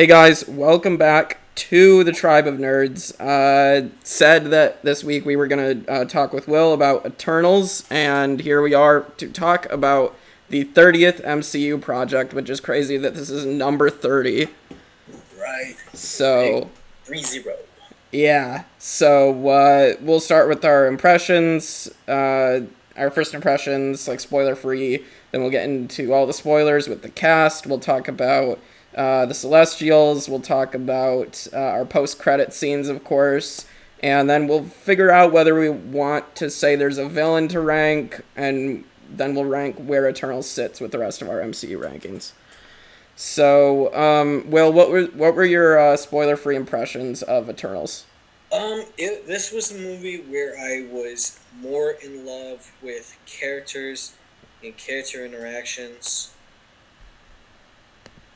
Hey guys, welcome back to the Tribe of Nerds. Uh, said that this week we were going to uh, talk with Will about Eternals, and here we are to talk about the 30th MCU project, which is crazy that this is number 30. Right. So, Three zero. yeah. So, uh, we'll start with our impressions, uh, our first impressions, like spoiler free. Then we'll get into all the spoilers with the cast. We'll talk about uh, the Celestials. We'll talk about uh, our post credit scenes, of course. And then we'll figure out whether we want to say there's a villain to rank, and then we'll rank where Eternal sits with the rest of our MCU rankings. So, um, Will, what were what were your uh, spoiler-free impressions of Eternals? Um, it, this was a movie where I was more in love with characters and character interactions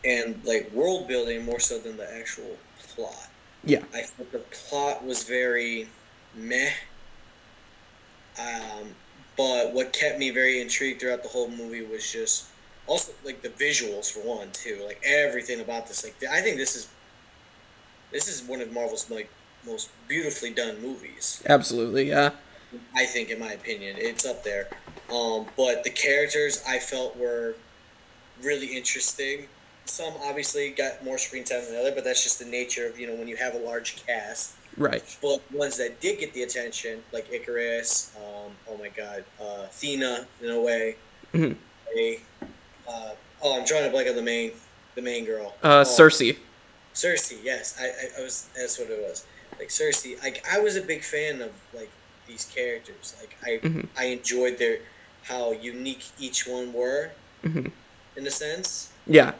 and like world building more so than the actual plot. Yeah. I thought the plot was very meh. Um, but what kept me very intrigued throughout the whole movie was just also like the visuals for one too. Like everything about this. Like I think this is this is one of Marvel's like most beautifully done movies. Absolutely, yeah. I think, in my opinion, it's up there. Um, but the characters I felt were really interesting. Some obviously got more screen time than the other, but that's just the nature of you know when you have a large cast. Right. But ones that did get the attention, like Ikaris, um, oh my god, uh, Athena in a way. Mhm. A, uh, oh, I'm trying to blank on the main, the main girl. Uh, Oh, Sersi. Sersi, yes, I, I, I was. That's what it was. Like Sersi, like I was a big fan of like these characters. Like I, Mhm. I enjoyed their how unique each one were, Mhm. in a sense. Yeah.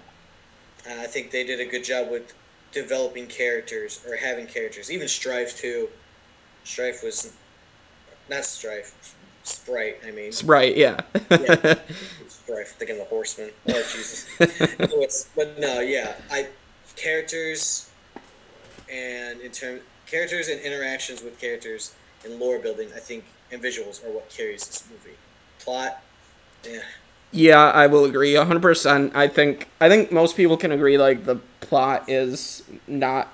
And I think they did a good job with developing characters or having characters. Even Strife too. Strife was not Strife, Sprite. I mean, Sprite, Yeah. Yeah. Strife. Thinking the Horseman. Oh Jesus. But no, yeah, I characters and in term characters and interactions with characters and lore building. I think and visuals are what carries this movie. Plot, yeah, Yeah, I will agree 100%. I think I think most people can agree like the plot is not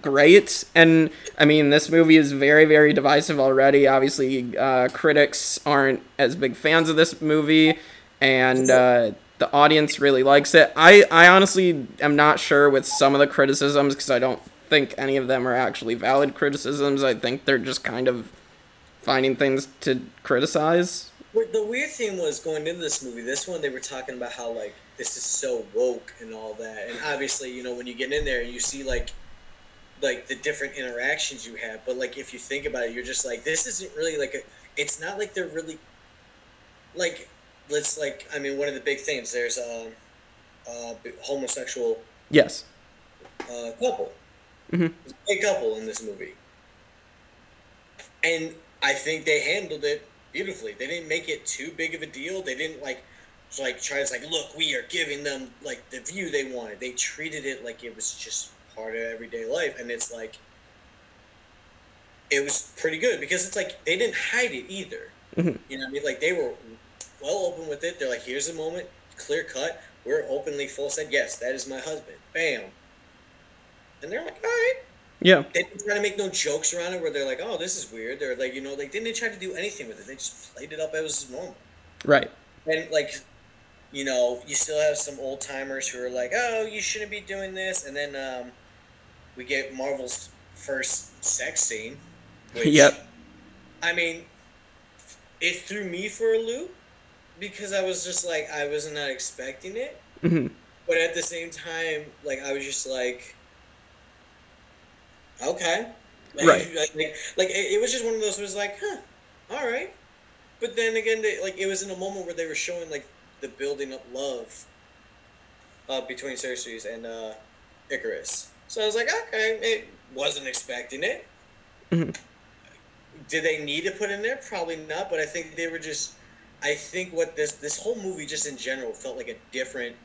great and I mean this movie is very very divisive already. Obviously, uh, critics aren't as big fans of this movie and uh, the audience really likes it. I I honestly am not sure with some of the criticisms cuz I don't think any of them are actually valid criticisms. I think they're just kind of finding things to criticize. The weird thing was going into this movie. This one they were talking about how like this is so woke and all that, and obviously you know when you get in there you see like like the different interactions you have, but like if you think about it, you're just like this isn't really like a. It's not like they're really like let's like I mean one of the big things there's a, a homosexual Yes. uh, couple. mm-hmm. A couple in this movie. And I think they handled it beautifully. They didn't make it too big of a deal. They didn't like like try to like look, we are giving them like the view they wanted. They treated it like it was just part of everyday life and it's like it was pretty good because it's like they didn't hide it either. Mhm. You know what I mean? Like they were well open with it. They're like, here's a moment, clear cut. We're openly full said, yes, that is my husband. Bam. And they're like, all right. Yeah. They didn't try to make no jokes around it where they're like, oh, this is weird. They're like, you know, like, they didn't try to do anything with it. They just played it up as normal. Right. And, like, you know, you still have some old timers who are like, oh, you shouldn't be doing this. And then um, we get Marvel's first sex scene. Which, Yep. I mean, it threw me for a loop because I was just like, I was not expecting it. hmm But at the same time, like I was just like, okay, like, Right. Like, like it, it was just one of those. Was like, huh, all right. But then again, they, like it was in a moment where they were showing like the building up love uh, between Sersi and uh, Ikaris. So I was like, okay, it wasn't expecting it. Mhm. Did they need to put in there? Probably not. But I think they were just. I think what this this whole movie just in general felt like a different.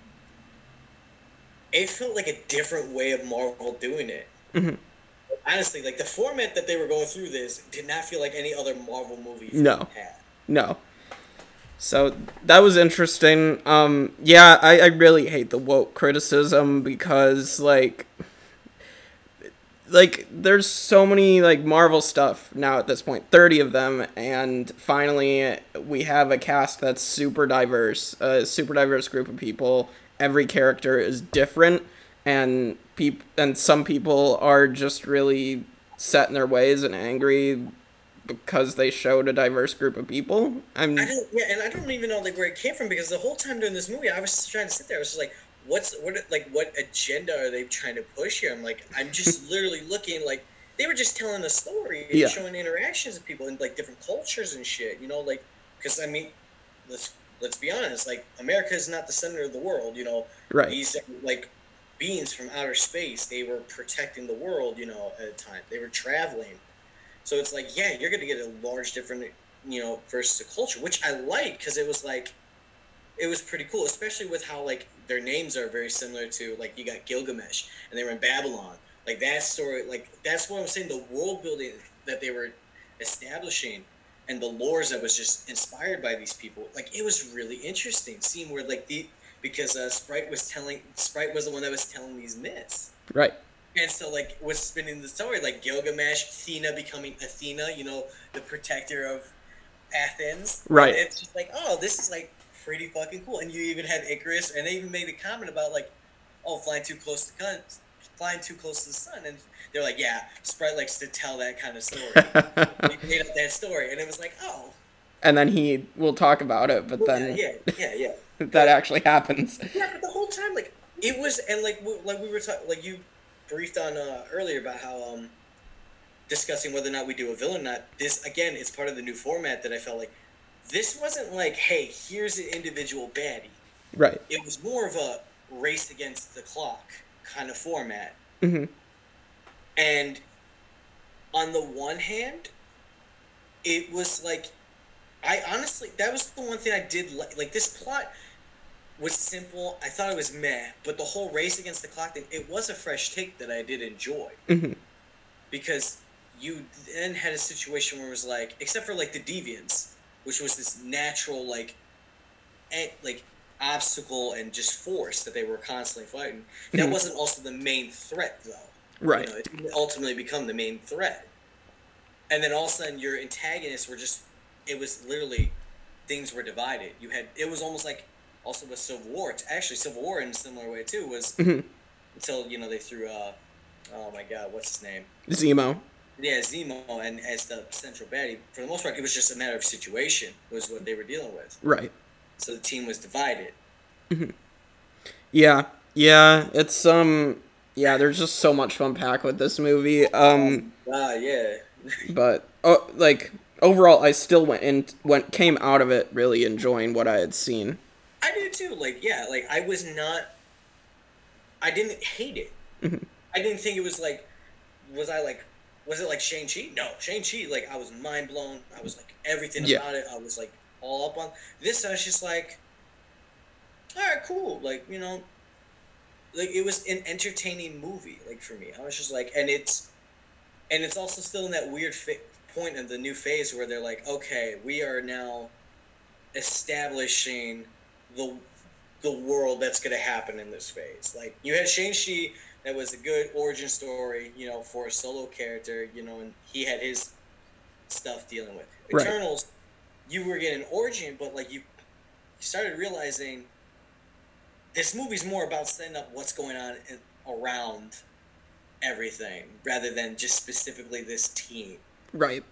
It felt like a different way of Marvel doing it. Mhm. Honestly, like the format that they were going through this did not feel like any other Marvel movie No. had. No. So that was interesting. Um, yeah, I, I really hate the woke criticism because like like there's so many like Marvel stuff now at this point, 30 of them and finally we have a cast that's super diverse, a super diverse group of people. Every character is different and peop- and some people are just really set in their ways and angry because they showed a diverse group of people. I'm I don't, yeah, and I don't even know like where it came from because the whole time during this movie, I was trying to sit there. I was just like, what's what like what agenda are they trying to push here? I'm like, I'm just literally looking like they were just telling a story and Yeah. showing interactions of people in like different cultures and shit. You know, like because I mean, let's let's be honest, like America is not the center of the world. You know, right. these like beings from outer space they were protecting the world you know at a time. They were traveling. So it's like yeah you're gonna get a large different you know versus a culture which i like because it was like it was pretty cool especially with how like their names are very similar to like you got gilgamesh and they were in babylon. Like that story like that's what i'm saying the world building that they were establishing and the lores that was just inspired by these people like it was really interesting seeing where like the because uh, sprite was telling sprite was the one that was telling these myths. Right. and so like was spinning the story like gilgamesh athena becoming athena you know the protector of athens. Right. And it's just like oh this is like pretty fucking cool. And you even had ikaris and they even made a comment about like oh flying too close to the sun flying too close to the sun. And they're like yeah sprite likes to tell that kind of story. We made up that story. And it was like oh. And then he will talk about it, but well, then yeah yeah yeah yeah that actually happens. Yeah, but the whole time, like it was, and like we, like we were talking, like you briefed on uh, earlier about how um discussing whether or not we do a villain or not. This again, it's part of the new format that I felt like this wasn't like, hey, here's an individual baddie. Right. It was more of a race against the clock kind of format. Mm-hmm. And on the one hand, it was like, I honestly, that was the one thing I did like. Like, this plot was simple. I thought it was meh, but the whole race against the clock thing, it was a fresh take that I did enjoy. hmm Because you then had a situation where it was like, except for like the deviants, which was this natural, like, eh, like, obstacle and just force that they were constantly fighting. That Mhm. wasn't also the main threat, though. Right. You know, it didn't ultimately become the main threat. And then all of a sudden, your antagonists were just, it was literally, things were divided. You had, it was almost like, also with Civil War, actually Civil War in a similar way too, was Mhm. until, you know, they threw, uh, oh my god, what's his name? Zemo. Yeah, Zemo, and as the central baddie, for the most part, it was just a matter of situation, was what they were dealing with. Right. So the team was divided. Yeah. Yeah. It's um. Yeah. There's just so much to unpack with this movie. Um. Ah, yeah. But oh, like overall, I still went and Went came out of it really enjoying what I had seen. I did too. Like, yeah, like I was not. I didn't hate it. Mhm. I didn't think it was like. Was I like? Was it like Shang Chi? No, Shang Chi. Like I was mind blown. I was like everything Yeah. about it. I was like all up on this. I was just like, all right, cool. Like you know, like it was an entertaining movie. Like for me, I was just like, and it's, and it's also still in that weird fa- point of the new phase where they're like, okay, we are now establishing the the world that's going to happen in this phase. Like you had Shang Chi, that was a good origin story, you know, for a solo character, you know, and he had his stuff dealing with. Right. Eternals, you were getting origin, but like you, you started realizing this movie's more about setting up what's going on in, around everything rather than just specifically this team. Right.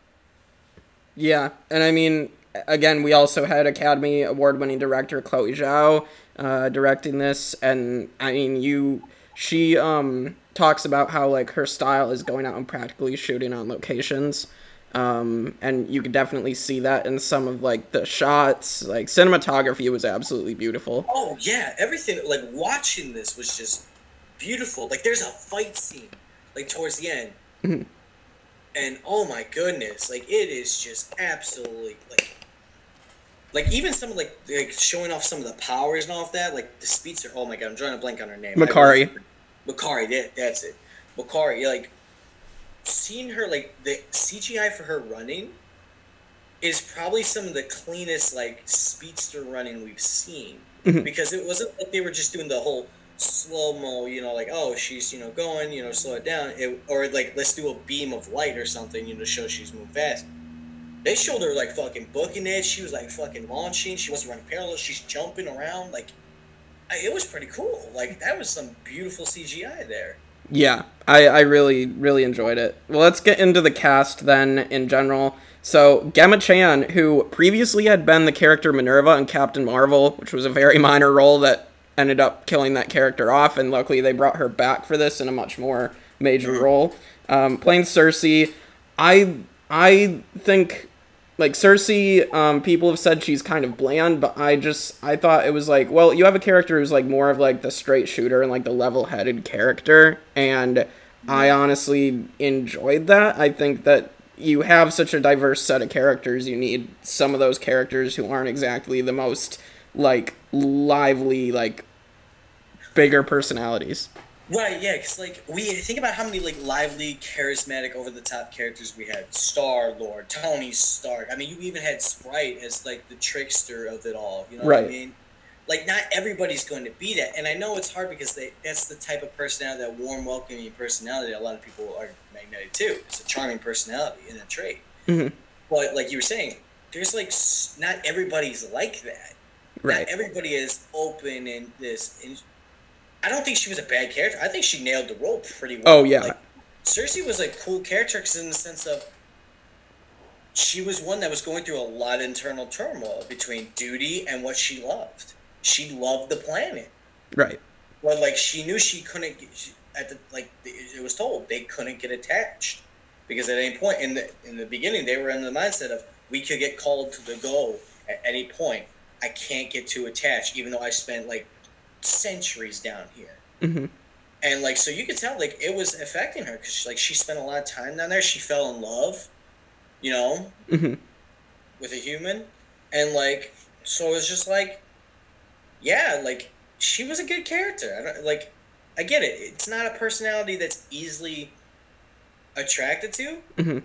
Yeah, and I mean, again, we also had Academy Award-winning director Chloe Zhao uh, directing this, and I mean, you, she um talks about how like her style is going out and practically shooting on locations, um, and you could definitely see that in some of like the shots. Like cinematography was absolutely beautiful. Oh yeah, everything like watching this was just beautiful. Like there's a fight scene like towards the end. Mhm. And oh my goodness, like it is just absolutely like like even some of like like showing off some of the powers and all of that, like the speedster. Oh my god, I'm drawing a blank on her name. Makkari. Makkari, that, that's it. Makkari, like seeing her like the CGI for her running is probably some of the cleanest like speedster running we've seen Mhm. because it wasn't like they were just doing the whole slow mo, you know, like oh she's you know going, you know, slow it down, it, or like let's do a beam of light or something, you know, to show she's moving fast. They showed her like fucking booking it. She was like fucking launching. She wasn't running parallel. She's jumping around. Like, I, it was pretty cool. Like that was some beautiful CGI there. Yeah, I, I really, really enjoyed it. Well, let's get into the cast then in general. So, Gemma Chan, who previously had been the character Minerva in Captain Marvel, which was a very minor role that ended up killing that character off, and luckily they brought her back for this in a much more major role. Um, playing Sersi, I I think like Sersi, um, people have said she's kind of bland, but I just I thought it was like, well, you have a character who's like more of like the straight shooter and like the level-headed character, and I honestly enjoyed that. I think that you have such a diverse set of characters, you need some of those characters who aren't exactly the most like lively, like bigger personalities. Right, yeah, because like we think about how many like lively, charismatic, over the top characters we had: Star Lord, Tony Stark. I mean, you even had Sprite as like the trickster of it all. You know what I mean? Like, not everybody's going to be that, and I know it's hard because they that's the type of personality, that warm, welcoming personality. A lot of people are magnetic to. It's a charming personality and a trait. Mhm. But like you were saying, there's like not everybody's like that. Right. Not everybody is open and this. And I don't think she was a bad character. I think she nailed the role pretty well. Oh, yeah. Like, Sersi was a cool character in the sense of she was one that was going through a lot of internal turmoil between duty and what she loved. She loved the planet, Right. but like she knew she couldn't. Get, she, at the like it was told they couldn't get attached because at any point in the in the beginning they were in the mindset of we could get called to the go at any point. I can't get too attached, even though I spent like centuries down here. hmm And like, so you could tell like it was affecting her because like she spent a lot of time down there. She fell in love, you know, hmm with a human, and like, so it was just like, yeah, like she was a good character. I don't like, I get it. It's not a personality that's easily attracted to, hmm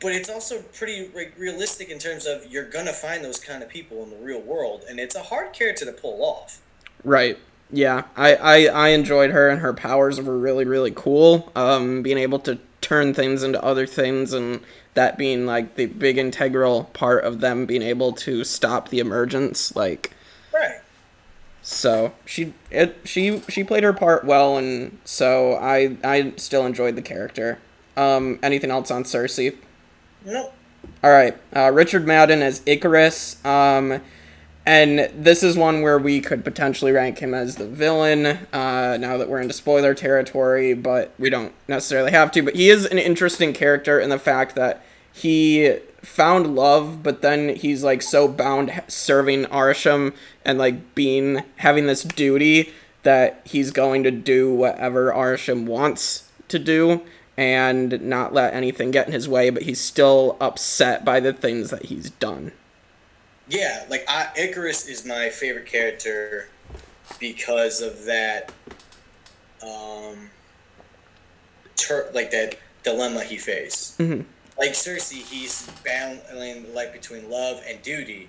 but it's also pretty like, realistic in terms of you're gonna find those kind of people in the real world, and it's a hard character to pull off. Right. Yeah, I, I, I enjoyed her and her powers were really, really cool. Um, being able to turn things into other things and that being like the big integral part of them being able to stop the emergence. Like, Right. so she it she she played her part well, and so I I still enjoyed the character. Um, anything else on Sersi? No. All right, uh, Richard Madden as Ikaris. Um, and this is one where we could potentially rank him as the villain. Uh, now that we're into spoiler territory, but we don't necessarily have to. But he is an interesting character in the fact that he found love, but then he's like so bound serving Arishem and like being having this duty that he's going to do whatever Arishem wants to do and not let anything get in his way, but he's still upset by the things that he's done. Yeah, like I, Ikaris is my favorite character because of that, um, tur- like that dilemma he faced. Mhm. Like Sersi, he's battling the life between love and duty,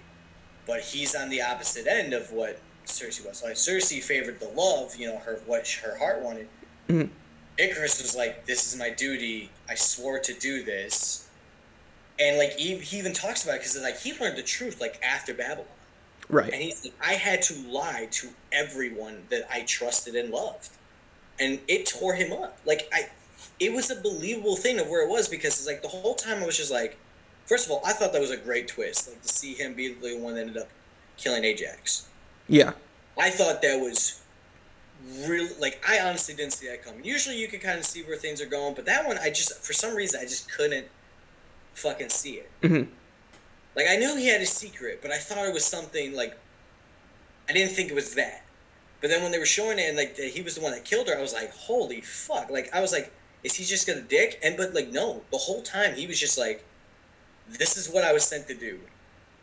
but he's on the opposite end of what Sersi was. Like Sersi favored the love, you know, her what her heart wanted. Mm-hmm. Ikaris was like, "This is my duty. I swore to do this." And like he, he even talks about it because like he learned the truth like after Babylon, right? and he's like, I had to lie to everyone that I trusted and loved, and it tore him up. Like I, it was a believable thing of where it was because it's like the whole time I was just like, first of all, I thought that was a great twist, like to see him be the one that ended up killing Ajax. Yeah. I thought that was really like I honestly didn't see that coming. Usually you can kind of see where things are going, but that one I just for some reason I just couldn't fucking see it. hmm Like I knew he had a secret, but I thought it was something like I didn't think it was that. But then when they were showing it and like that he was the one that killed her, I was like, holy fuck! Like I was like, is he just gonna dick? And but like no, the whole time he was just like, this is what I was sent to do.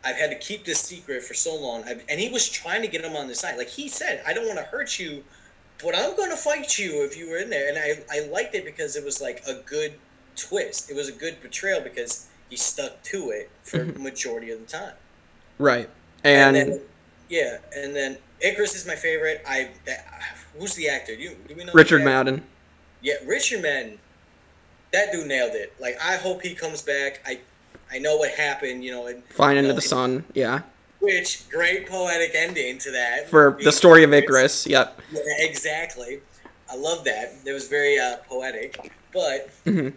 I've had to keep this secret for so long, I've, and he was trying to get him on the side. Like he said, I don't want to hurt you, but I'm going to fight you if you were in there. And I I liked it because it was like a good twist. It was a good portrayal because he stuck to it for the majority of the time. Right. And, then, yeah, and then Ikaris is my favorite. I that, who's the actor? Do, you, do we know Richard? Madden. Yeah, Richard Madden. That dude nailed it. Like I hope he comes back. I I know what happened. You know, and Flying into know, the sun. Yeah. Which great poetic ending to that For the story of Icarus. Yep. Yeah, exactly. I love that. It was very uh, poetic. But Mhm.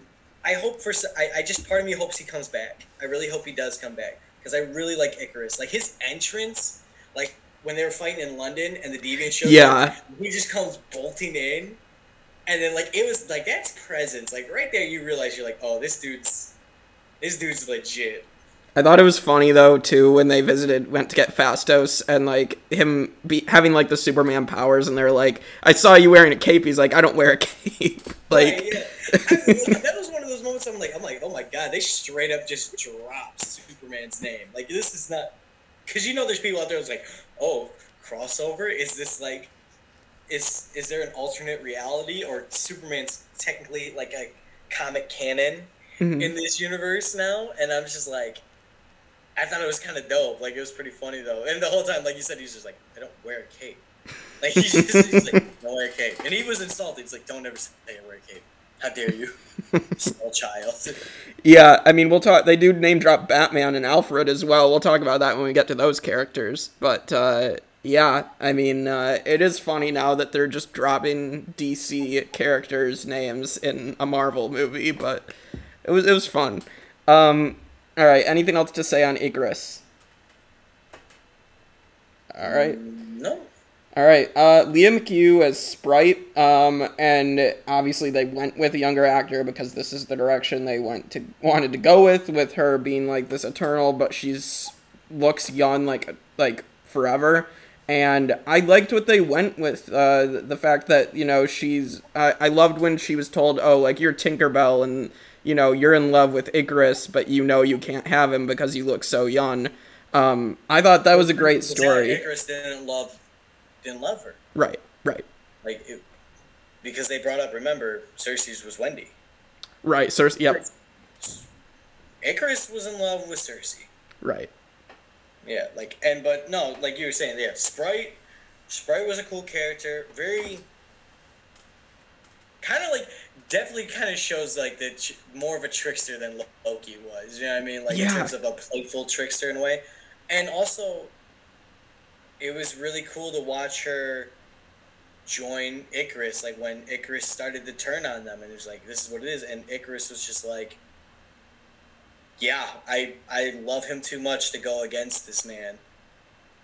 I hope for. I, I just part of me hopes he comes back. I really hope he does come back because I really like Ikaris. Like his entrance, like when they were fighting in London and the Deviant shows Yeah. up, he just comes bolting in, and then like it was like that's presence. Like right there, you realize you're like, oh, this dude's, this dude's legit. I thought it was funny though too when they visited, went to get Phastos, and like him be having like the Superman powers, and they're like, "I saw you wearing a cape." He's like, "I don't wear a cape." like, Right, yeah. I- that was one of those moments. I'm like, I'm like, oh my god, they straight up just dropped Superman's name. Like this is not because you know there's people out there that's like, oh, crossover. Is this like, is is there an alternate reality or Superman's technically like a comic canon mhm. in this universe now? And I'm just like. I thought it was kind of dope. Like it was pretty funny though. And the whole time, like you said, he's just like, I don't wear a cape. Like he's, just, he's like, don't wear a cape. And he was insulted. He's like, don't ever say I wear a cape. How dare you, small child? yeah, I mean, we'll talk. They do name drop Batman and Alfred as well. We'll talk about that when we get to those characters. But uh, yeah, I mean, uh, it is funny now that they're just dropping DC characters' names in a Marvel movie. But it was it was fun. Um, all right, anything else to say on Ikaris? All right. No. All right, uh, Lia McHugh as Sprite, um, and obviously they went with a younger actor because this is the direction they went to wanted to go with, with her being like this eternal, but she's looks young like like forever. And I liked what they went with, uh, the fact that you know she's. I, I loved when she was told, "Oh, like you're Tinkerbell, and you know you're in love with Ikaris, but you know you can't have him because you look so young." Um, I thought that was a great story. Ikaris didn't love, didn't love her. Right, right. Like, it, because they brought up. Remember, Sersi's was Wendy. Right, Sersi. Yep. Ikaris was in love with Sersi. Right. Yeah, like and but no, like you were saying, yeah, Sprite. Sprite was a cool character. Very. Kind of like definitely kind of shows like the ch- more of a trickster than Loki was. You know what I mean? Like in terms of a playful trickster in a way, and also. It was really cool to watch her join Ikaris, like when Ikaris started to turn on them, and it was like, "This is what it is," and Ikaris was just like, yeah, I I love him too much to go against this man.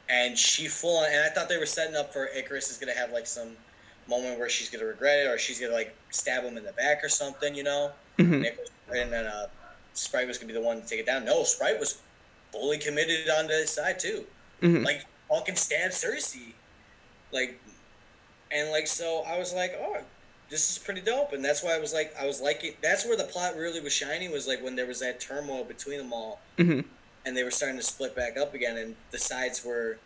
And she full on, and I thought they were setting up for Ikaris is gonna have like some moment where she's gonna regret it, or she's gonna like stab him in the back or something, you know. Mhm. And, and then uh, Sprite was gonna be the one to take it down. No, Sprite was fully committed on his side too. Mhm. Like fucking stab Sersi, like, and like so I was like, oh, this is pretty dope, and that's why I was like, I was liking. That's where the plot really was shining was like when there was that turmoil between them all, Mhm. and they were starting to split back up again, and the sides were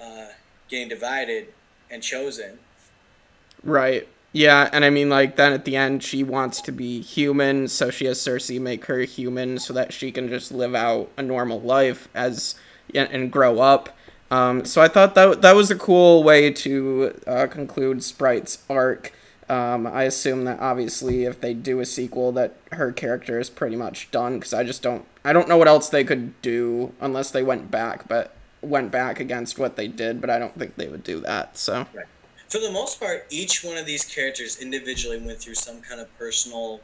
uh, getting divided and chosen. Right. Yeah, and I mean, like, then at the end, she wants to be human, so she has Sersi make her human so that she can just live out a normal life as and, grow up. Um, so I thought that that was a cool way to uh, conclude Sprite's arc. Um, I assume that obviously, if they do a sequel, that her character is pretty much done because I just don't I don't know what else they could do unless they went back, but went back against what they did. But I don't think they would do that. So For the most part, each one of these characters individually went through some kind of personal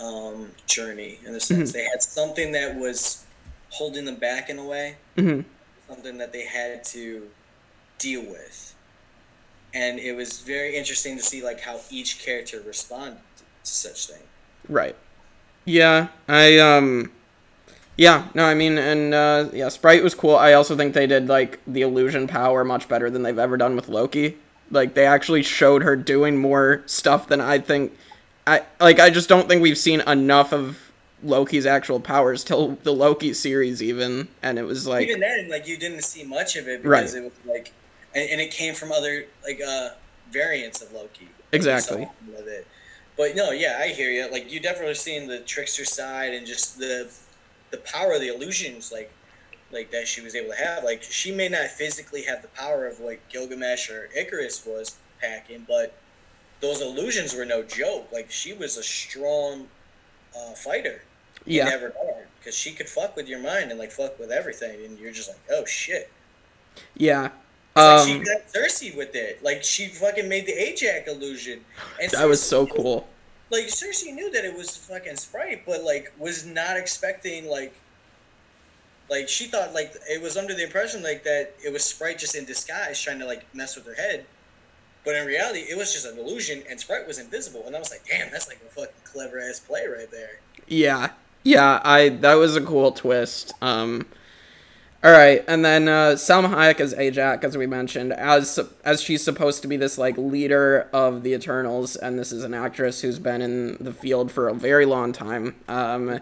um, journey. In the sense, they had something that was holding them back in a way, mhm. something that they had to deal with, and it was very interesting to see like how each character responded to such thing. Right. Yeah, I um yeah, no, I mean and uh yeah, Sprite was cool. I also think they did like the illusion power much better than they've ever done with Loki. Like they actually showed her doing more stuff than I think I like I just don't think we've seen enough of Loki's actual powers till the Loki series even and it was like Even then, like you didn't see much of it because Right. it was like, and, and it came from other like uh variants of Loki. Exactly. But no, yeah, I hear you. Like you definitely seen the trickster side and just the the power of the illusions, like like that she was able to have. Like she may not physically have the power of like Gilgamesh or Ikaris was packing, but those illusions were no joke. Like she was a strong uh, fighter. Yeah. In that regard, because she could fuck with your mind and like fuck with everything, and you're just like, oh shit. Yeah. Like, Um, she got Sersi with it. Like she fucking made the Ajax illusion. And that was so cool. Like Sersi knew that it was fucking Sprite, but like was not expecting like. Like she thought like it was under the impression like that it was Sprite just in disguise trying to like mess with her head, but in reality it was just an illusion and Sprite was invisible and I was like damn that's like a fucking clever ass play right there. Yeah. Yeah, I that was a cool twist. Um all right, and then uh, Salma Hayek as Ajak, as we mentioned, as as she's supposed to be this like leader of the Eternals, and this is an actress who's been in the field for a very long time. Um,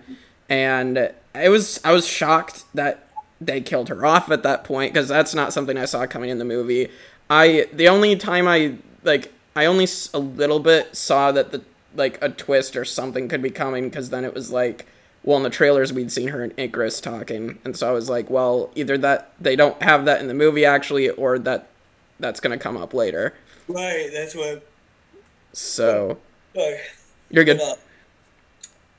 and it was I was shocked that they killed her off at that point because that's not something I saw coming in the movie. I the only time I like I only a little bit saw that the like a twist or something could be coming because then it was like well in the trailers we'd seen her and Ikaris talking and so I was like well either that they don't have that in the movie actually or that that's gonna come up later Right, that's what. so But, you're good uh,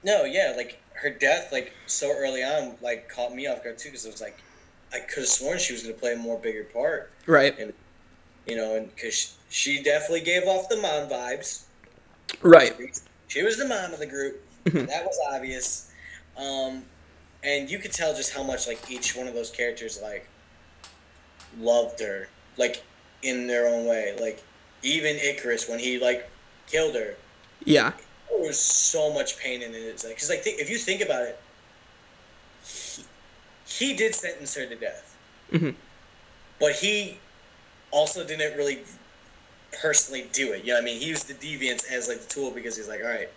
no, yeah, like her death, like so early on, like caught me off guard too because it was like I could have sworn she was gonna play a more bigger part. right and you know, and because she definitely gave off the mom vibes. right She was the mom of the group. Mhm. that was obvious. Um, and you could tell just how much like each one of those characters like loved her, like in their own way. Like even Ikaris when he like killed her, yeah there was so much pain in it. Like, because like thi- if you think about it, he, he did sentence her to death, Mhm. but he also didn't really personally do it. You know, what I mean, he used the deviants as like the tool because he's like, all right,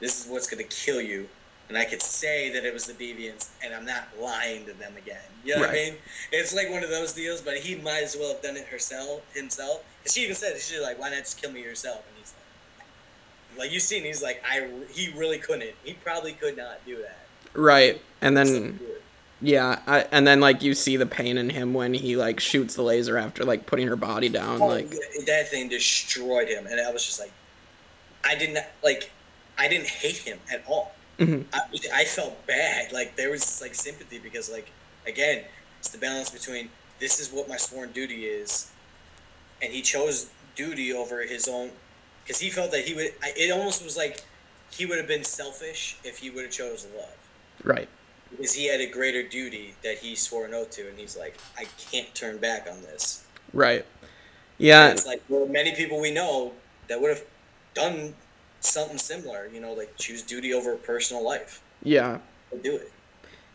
this is what's gonna kill you. And I could say that it was the deviants, and I'm not lying to them again. You know what I mean? It's like one of those deals, but he might as well have done it herself himself. Because she even said, she's like, why not just kill me yourself? And he's like, like you seen, he's like, I he really couldn't. He probably could not do that. right and then yeah I, and then like you see the pain in him when he like shoots the laser after like putting her body down oh, like that thing destroyed him, and I was just like, I didn't like, I didn't hate him at all. Mhm. I, I felt bad. Like there was like sympathy because like again, it's the balance between this is what my sworn duty is, and he chose duty over his own because he felt that he would. I- It almost was like he would have been selfish if he would have chose love right because he had a greater duty that he swore an oath to, and he's like, I can't turn back on this. right yeah It's like are many people we know that would have done something similar. You know, like choose duty over personal life. yeah do it.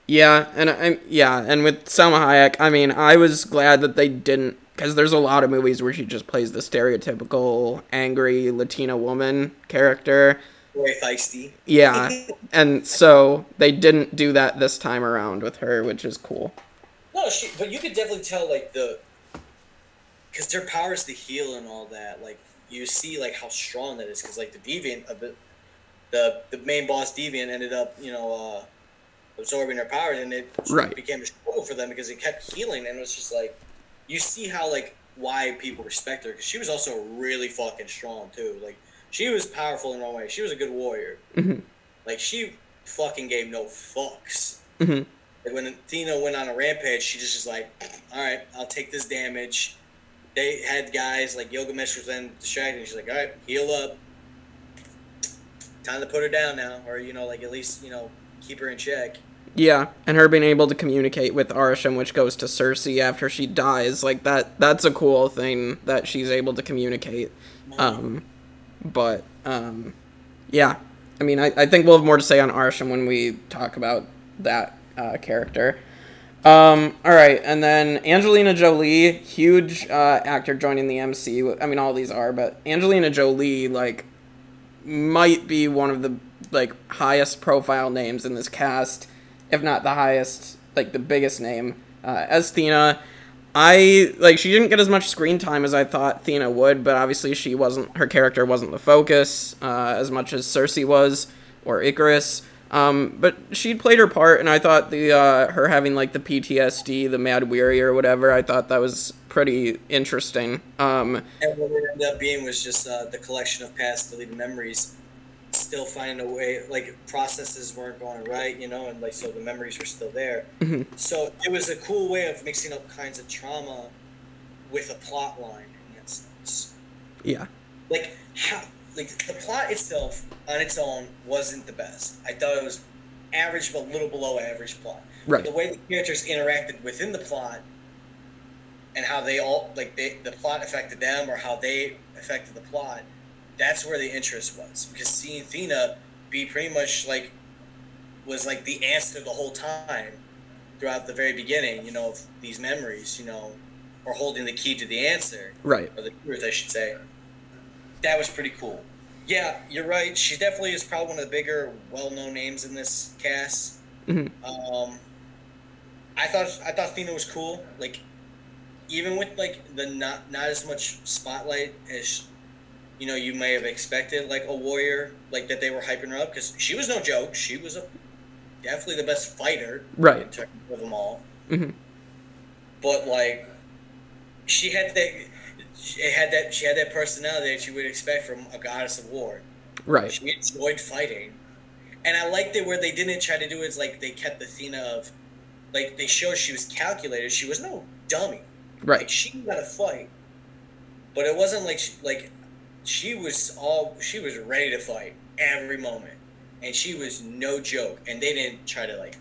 Yeah, and I yeah, and with Salma Hayek, I mean, I was glad that they didn't because there's a lot of movies where she just plays the stereotypical angry Latina woman character. Very feisty. Yeah, and so they didn't do that this time around with her, which is cool. No, she. But you could definitely tell like the, because their powers to heal and all that. Like you see like how strong that is. Because like the deviant of it, the the main boss deviant ended up you know uh, absorbing her powers, and it Right. became a struggle for them because it kept healing, and it was just like you see how like why people respect her because she was also really fucking strong too. Like she was powerful in her own way. She was a good warrior. Mhm. Like she fucking gave no fucks. Mhm. Like when Athena went on a rampage, she just was like, "All right, I'll take this damage." They had guys like Gilgamesh was then distracting. She's like, "All right, heal up. Time to put her down now, or you know, like at least you know, keep her in check." Yeah, and her being able to communicate with Arishem, which goes to Sersi after she dies, like that. That's a cool thing that she's able to communicate. Um, but um, yeah, I mean, I, I think we'll have more to say on Arishem when we talk about that uh, character. Um, all right, and then Angelina Jolie, huge uh, actor joining the MCU. I mean, all these are, but Angelina Jolie, like, might be one of the like highest profile names in this cast, if not the highest, like the biggest name uh, as Thena. I like she didn't get as much screen time as I thought Thena would, but obviously she wasn't her character wasn't the focus uh, as much as Sersi was or Ikaris. Um, but she'd played her part, and I thought the uh, her having like the PTSD, the Mahd Wy'ry or whatever, I thought that was pretty interesting. Um, and what it ended up being was just uh, the collection of past deleted memories still finding a way like processes weren't going right you know and like so the memories were still there Mhm. so it was a cool way of mixing up kinds of trauma with a plot line in that sense yeah, like how like the plot itself on its own wasn't the best. I thought it was average but a little below average plot. Right, the way the characters interacted within the plot and how they all like they, the plot affected them or how they affected the plot that's where the interest was. Because seeing Thena be pretty much like was like the answer the whole time throughout the very beginning you know of these memories you know or holding the key to the answer. Right, or the truth, I should say. That was pretty cool. Yeah, you're right. She definitely is probably one of the bigger, well-known names in this cast. Mhm. Um, I thought I thought Thena was cool. Like, even with like the not not as much spotlight as you know you may have expected, like a warrior, like that they were hyping her up because she was no joke. She was a definitely the best fighter right, in terms of them all Mhm. but like she had that she had that she had that personality that you would expect from a goddess of war. Right, she enjoyed fighting. And i liked it where they didn't try to do it like they kept the Athena of like they showed she was calculated. She was no dummy. Like right, she got to fight. But it wasn't like she, like she was all she was ready to fight every moment. And she was no joke. And they didn't try to like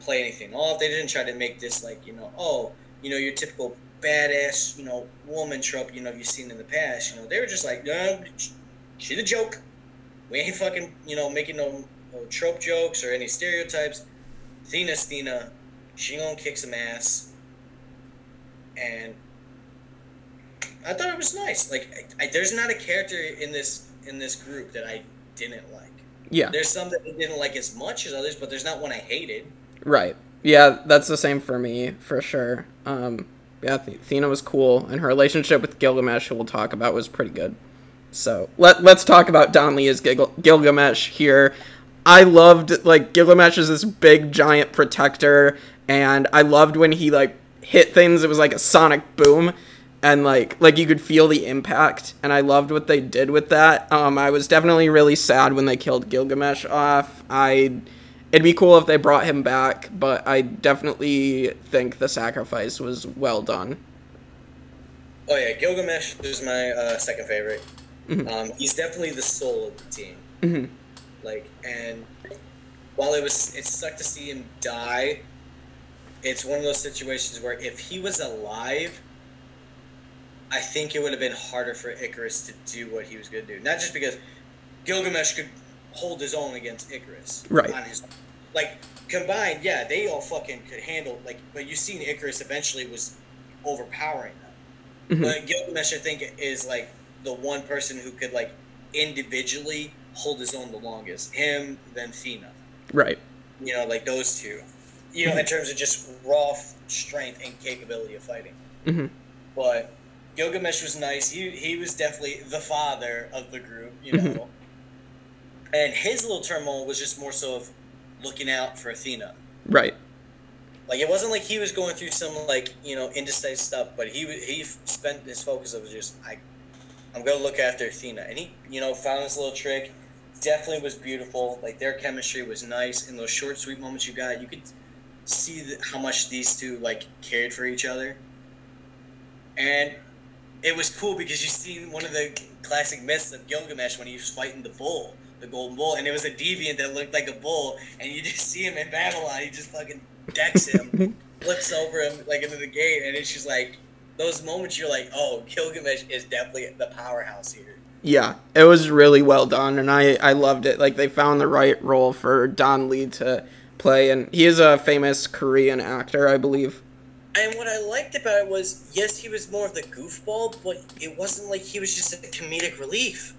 play anything off. They didn't try to make this like you know oh you know your typical badass you know woman trope you know you've seen in the past you know they were just like no she's a joke we ain't fucking you know making no, no trope jokes or any stereotypes Thena's Thena she gonna kick some ass and I thought it was nice. Like, I, I, there's not a character in this in this group that I didn't like. yeah, There's some that I didn't like as much as others, but there's not one I hated. right. Yeah, that's the same for me for sure. Um, yeah, Th- Thena was cool, and her relationship with Gilgamesh, who we'll talk about, was pretty good. So let let's talk about Don Lee as Gil- Gilgamesh here. I loved like Gilgamesh is this big giant protector, and I loved when he like hit things. It was like a sonic boom, and like like you could feel the impact. And I loved what they did with that. Um, I was definitely really sad when they killed Gilgamesh off. I it'd be cool if they brought him back, but I definitely think the sacrifice was well done. Oh yeah, Gilgamesh is my uh, second favorite. Mhm. Um, he's definitely the soul of the team. Mhm. Like, and while it was it sucked to see him die, it's one of those situations where if he was alive, I think it would have been harder for Ikaris to do what he was going to do. Not just because Gilgamesh could hold his own against Ikaris Right. on his like combined. Yeah, they all fucking could handle like, but you seen Ikaris eventually was overpowering them. Mhm. But Gilgamesh, I think, is like the one person who could like individually hold his own the longest. Him, then Thena. Right. You know, like those two. You know, in terms of just raw strength and capability of fighting. Mhm. But Gilgamesh was nice. He he was definitely the father of the group. You Mhm. know. And his little turmoil was just more so of looking out for Athena. Right. Like it wasn't like he was going through some like you know indecisive stuff, but he he spent his focus of just I, I'm gonna look after Athena, and he you know found this little trick. Definitely was beautiful. Like their chemistry was nice. In those short, sweet moments you got, you could see the, how much these two like cared for each other. And it was cool because you seen one of the classic myths of Gilgamesh when he was fighting the bull, the golden bull, and it was a deviant that looked like a bull, and you just see him in Babylon. He just fucking decks him, flips over him like into the gate, and it's just like those moments you're like, oh, Gilgamesh is definitely the powerhouse here. Yeah, it was really well done, and I I loved it. Like they found the right role for Don Lee to play, and he is a famous Korean actor, I believe. And what I liked about it was, yes, he was more of the goofball, but it wasn't like he was just a comedic relief.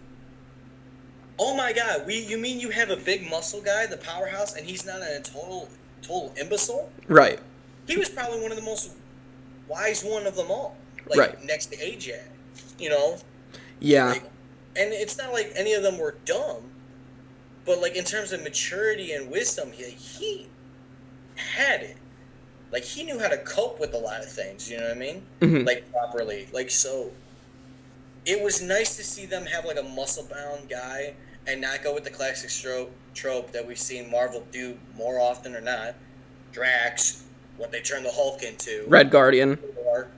Oh my god, we you mean you have a big muscle guy, the powerhouse, and he's not a total total imbecile? Right. He was probably one of the most wise one of them all. Like Right. next to AJ. You know? Yeah. Like, and it's not like any of them were dumb, but like in terms of maturity and wisdom, he he had it. Like he knew how to cope with a lot of things. You know what I mean? Mhm. Like properly. Like so. It was nice to see them have like a muscle bound guy and not go with the classic trope trope that we've seen Marvel do more often or not. Drax, what they turned the Hulk into Red Guardian. or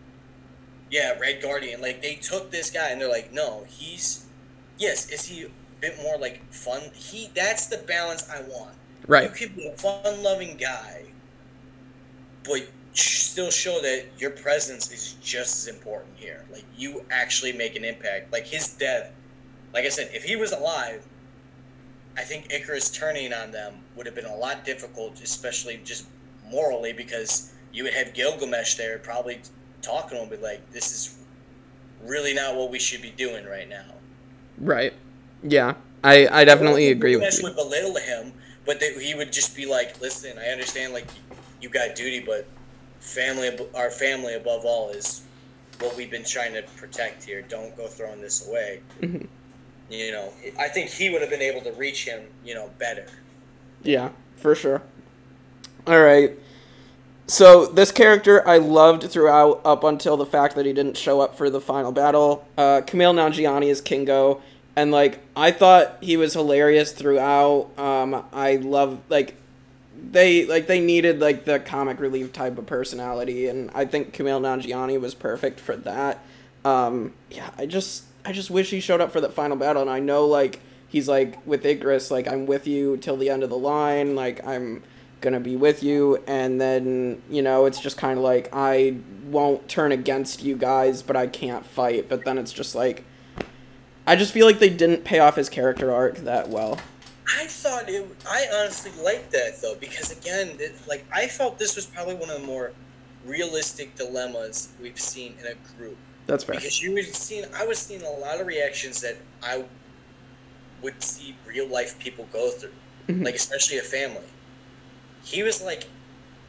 yeah, Red Guardian. Like they took this guy and they're like, no, he's yes, is he a bit more like fun? He that's the balance I want. Right. You could be a fun loving guy, but still show that your presence is just as important here. Like you actually make an impact. Like his death, like I said, if he was alive, I think Ikaris turning on them would have been a lot difficult, especially just morally, because you would have Gilgamesh there probably talking to him, be like, "This is really not what we should be doing right now." Right. Yeah. I, I definitely agree with Gilgamesh you. would belittle him, but that he would just be like, "Listen, I understand. Like, you got duty, but family, our family above all is what we've been trying to protect here. Don't go throwing this away." Mhm. You know, I think he would have been able to reach him, you know, better. Yeah, for sure. All right. So this character I loved throughout up until the fact that he didn't show up for the final battle. Uh, Kumail Nanjiani is Kingo, and like I thought he was hilarious throughout. Um, I love like they like they needed like the comic relief type of personality, and I think Kumail Nanjiani was perfect for that. Um, yeah, I just I just wish he showed up for that final battle, and I know like he's like with Ikaris, like I'm with you till the end of the line, like I'm gonna be with you, and then you know it's just kind of like I won't turn against you guys, but I can't fight. But then it's just like I just feel like they didn't pay off his character arc that well. I thought it. I honestly liked that though, because again, it, like I felt this was probably one of the more realistic dilemmas we've seen in a group. That's fair. Because you were seeing, I was seeing a lot of reactions that I would see real life people go through, Mhm. like especially a family. He was like,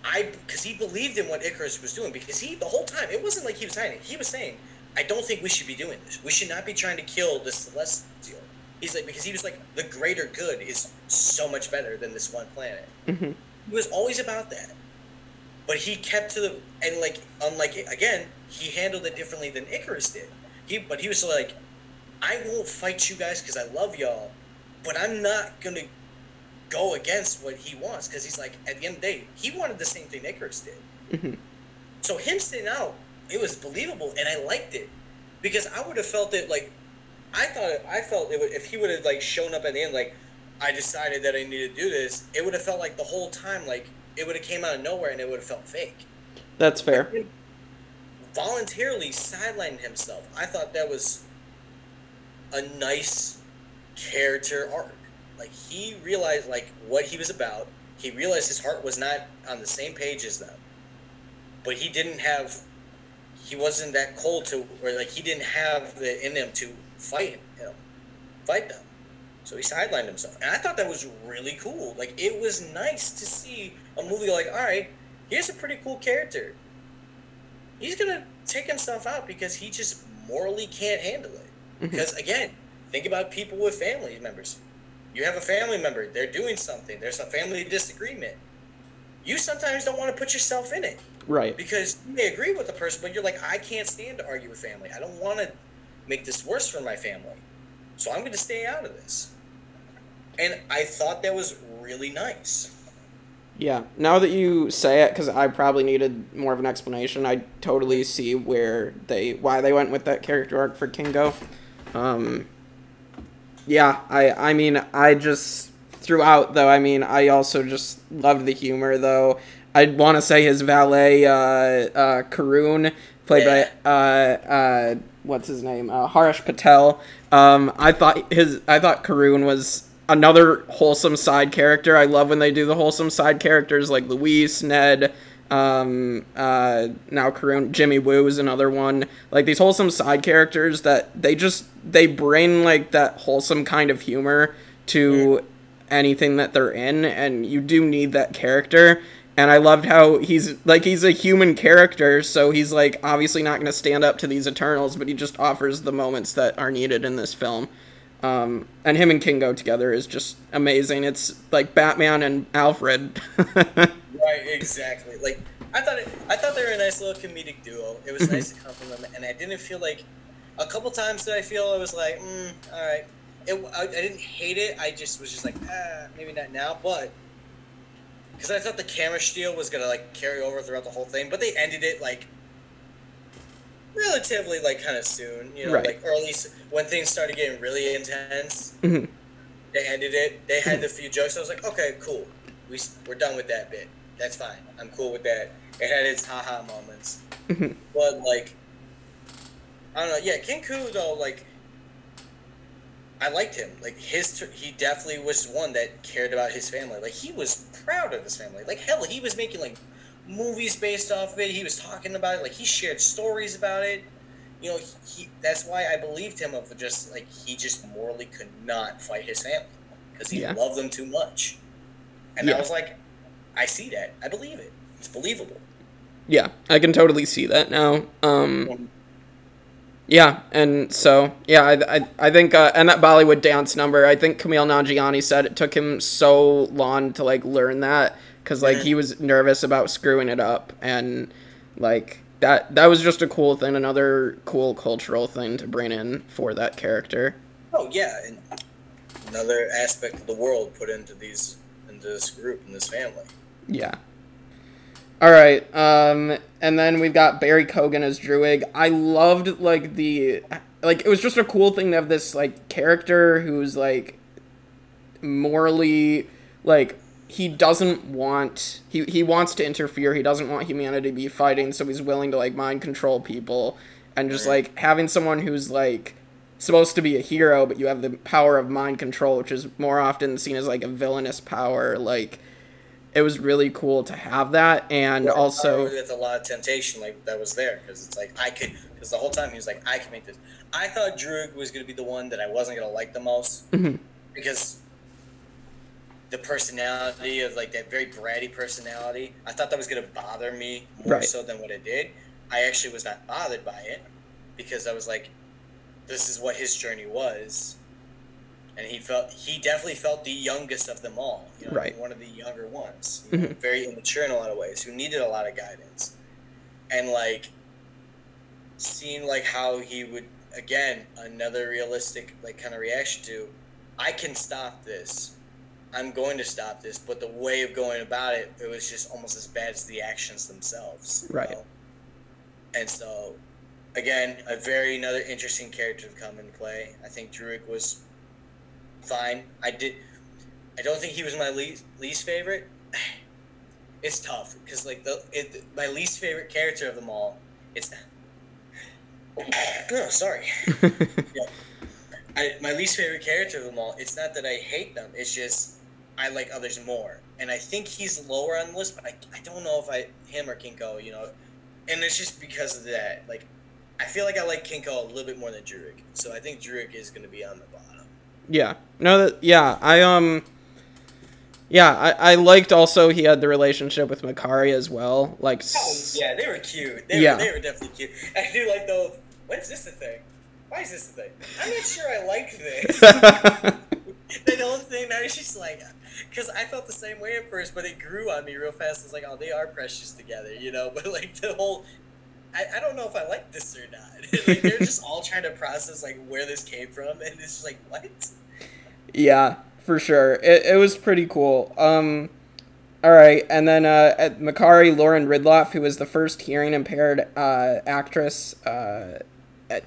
I because he believed in what Ikaris was doing because he the whole time it wasn't like he was hiding. He was saying, I don't think we should be doing this. We should not be trying to kill this celestial. He's like because he was like the greater good is so much better than this one planet. hmm He was always about that. But he kept to the and like unlike again, he handled it differently than Ikaris did. He but he was like, I won't fight you guys because I love y'all, but I'm not gonna go against what he wants because he's like at the end of the day he wanted the same thing Ikaris did. hmm So him sitting out, it was believable, and I liked it because I would have felt it like I thought it, I felt it would, if he would have like shown up at the end like I decided that I needed to do this, it would have felt like the whole time like it would have came out of nowhere and it would have felt fake. That's fair. Voluntarily sidelined himself. I thought that was a nice character arc. Like he realized like what he was about. He realized his heart was not on the same page as them. But he didn't have he wasn't that cold to or like he didn't have the in him to fight him. Fight them. So he sidelined himself. And I thought that was really cool. Like it was nice to see a movie like, alright, here's a pretty cool character. He's gonna take himself out because he just morally can't handle it. Mhm. Because again, think about people with family members. You have a family member, they're doing something, there's a family disagreement. You sometimes don't want to put yourself in it Right. because you may agree with the person, but you're like, I can't stand to argue with family. I don't want to make this worse for my family. So I'm going to stay out of this. And I thought that was really nice. Yeah. Now that you say it, because I probably needed more of an explanation, I totally see where they why they went with that character arc for Kingo. Um, yeah, I I mean I just throughout though I mean I also just loved the humor though. I'd want to say his valet uh, uh, Karun played Yeah. by uh, uh, what's his name uh, Harish Patel. Um, I thought his I thought Karun was another wholesome side character. I love when they do the wholesome side characters like Luis, Ned, um, uh, now Jimmy Woo is another one. Like these wholesome side characters that they just they bring like that wholesome kind of humor to anything that they're in, and you do need that character. and I loved how he's like he's a human character, so he's like obviously not going to stand up to these Eternals, but he just offers the moments that are needed in this film. Um, and him and Kingo together is just amazing. It's like Batman and Alfred. right, exactly. Like I thought, it, I thought they were a nice little comedic duo. It was nice to compliment them, and I didn't feel like a couple times that I feel I was like, mm, all right. It, I, I didn't hate it. I just was just like, ah, maybe not now, but because I thought the camera steal was gonna like carry over throughout the whole thing, but they ended it like relatively like kind of soon. You know, Right. like early s- when things started getting really intense. Mhm. They ended it. They had the few jokes. I was like, okay, cool. we we're done with that bit. That's fine. I'm cool with that. It had its haha moments, Mhm. but like, I don't know. Yeah, Kingo though, like. I liked him. Like his, he definitely was one that cared about his family. Like he was proud of his family. Like hell, he was making like movies based off of it. He was talking about it. Like he shared stories about it. You know, he, he that's why I believed him of just like he just morally could not fight his family because he Yeah. loved them too much. And Yeah. I was like, I see that. I believe it. It's believable. yeah, I can totally see that now. Um, yeah, and so yeah, I I, I think uh, and that Bollywood dance number, I think Kumail Nanjiani said it took him so long to like learn that because like he was nervous about screwing it up and like that that was just a cool thing, another cool cultural thing to bring in for that character. Oh yeah, and another aspect of the world put into these into this group and this family. Yeah. All right. Um, and then we've got Barry Keoghan as Druig. I loved like the like it was just a cool thing to have this like character who's like morally like he doesn't want he he wants to interfere. He doesn't want humanity to be fighting, so he's willing to like mind control people and just Right. like having someone who's like supposed to be a hero, but you have the power of mind control, which is more often seen as like a villainous power. Like it was really cool to have that, and also with a lot of temptation, like that was there because it's like I could because the whole time he was like I can make this. I thought Druig was gonna be the one that I wasn't gonna like the most Mhm. because the personality of like that very bratty personality. I thought that was gonna bother me more Right. so than what it did. I actually was not bothered by it because I was like, this is what his journey was. And he felt he definitely felt the youngest of them all. You know, Right. one of the younger ones. you know, Mhm. Very immature in a lot of ways, who needed a lot of guidance. And like seeing like how he would again, another realistic like kind of reaction to I can stop this. I'm going to stop this, but the way of going about it, it was just almost as bad as the actions themselves. Right. know? And so, again, a very another interesting character to come into play. I think Druig was fine. I did. I don't think he was my least least favorite. It's tough because like the it, my least favorite character of them all. It's. Oh, sorry. yeah. I, my least favorite character of them all. It's not that I hate them. It's just I like others more, and I think he's lower on the list. But I, I don't know if I him or Kingo. You know, and it's just because of that. Like, I feel like I like Kingo a little bit more than Druig, so I think Druig is going to be on the bottom. yeah, no, that yeah, I um, yeah, I I liked also he had the relationship with Makkari as well, like Oh yeah, they were cute. They Yeah. were, they were definitely cute. I do like though. When's this a thing? Why is this a thing? I'm not sure I like this. the whole thing now just like because i felt the same way at first but it grew on me real fast it's like oh they are precious together you know but like the whole i, I don't know if i like this or not like they're just all trying to process like where this came from and it's just like what Yeah, for sure. It, it was pretty cool. Um, all right, and then uh, at Makkari Lauren Ridloff, who was the first hearing impaired uh, actress uh,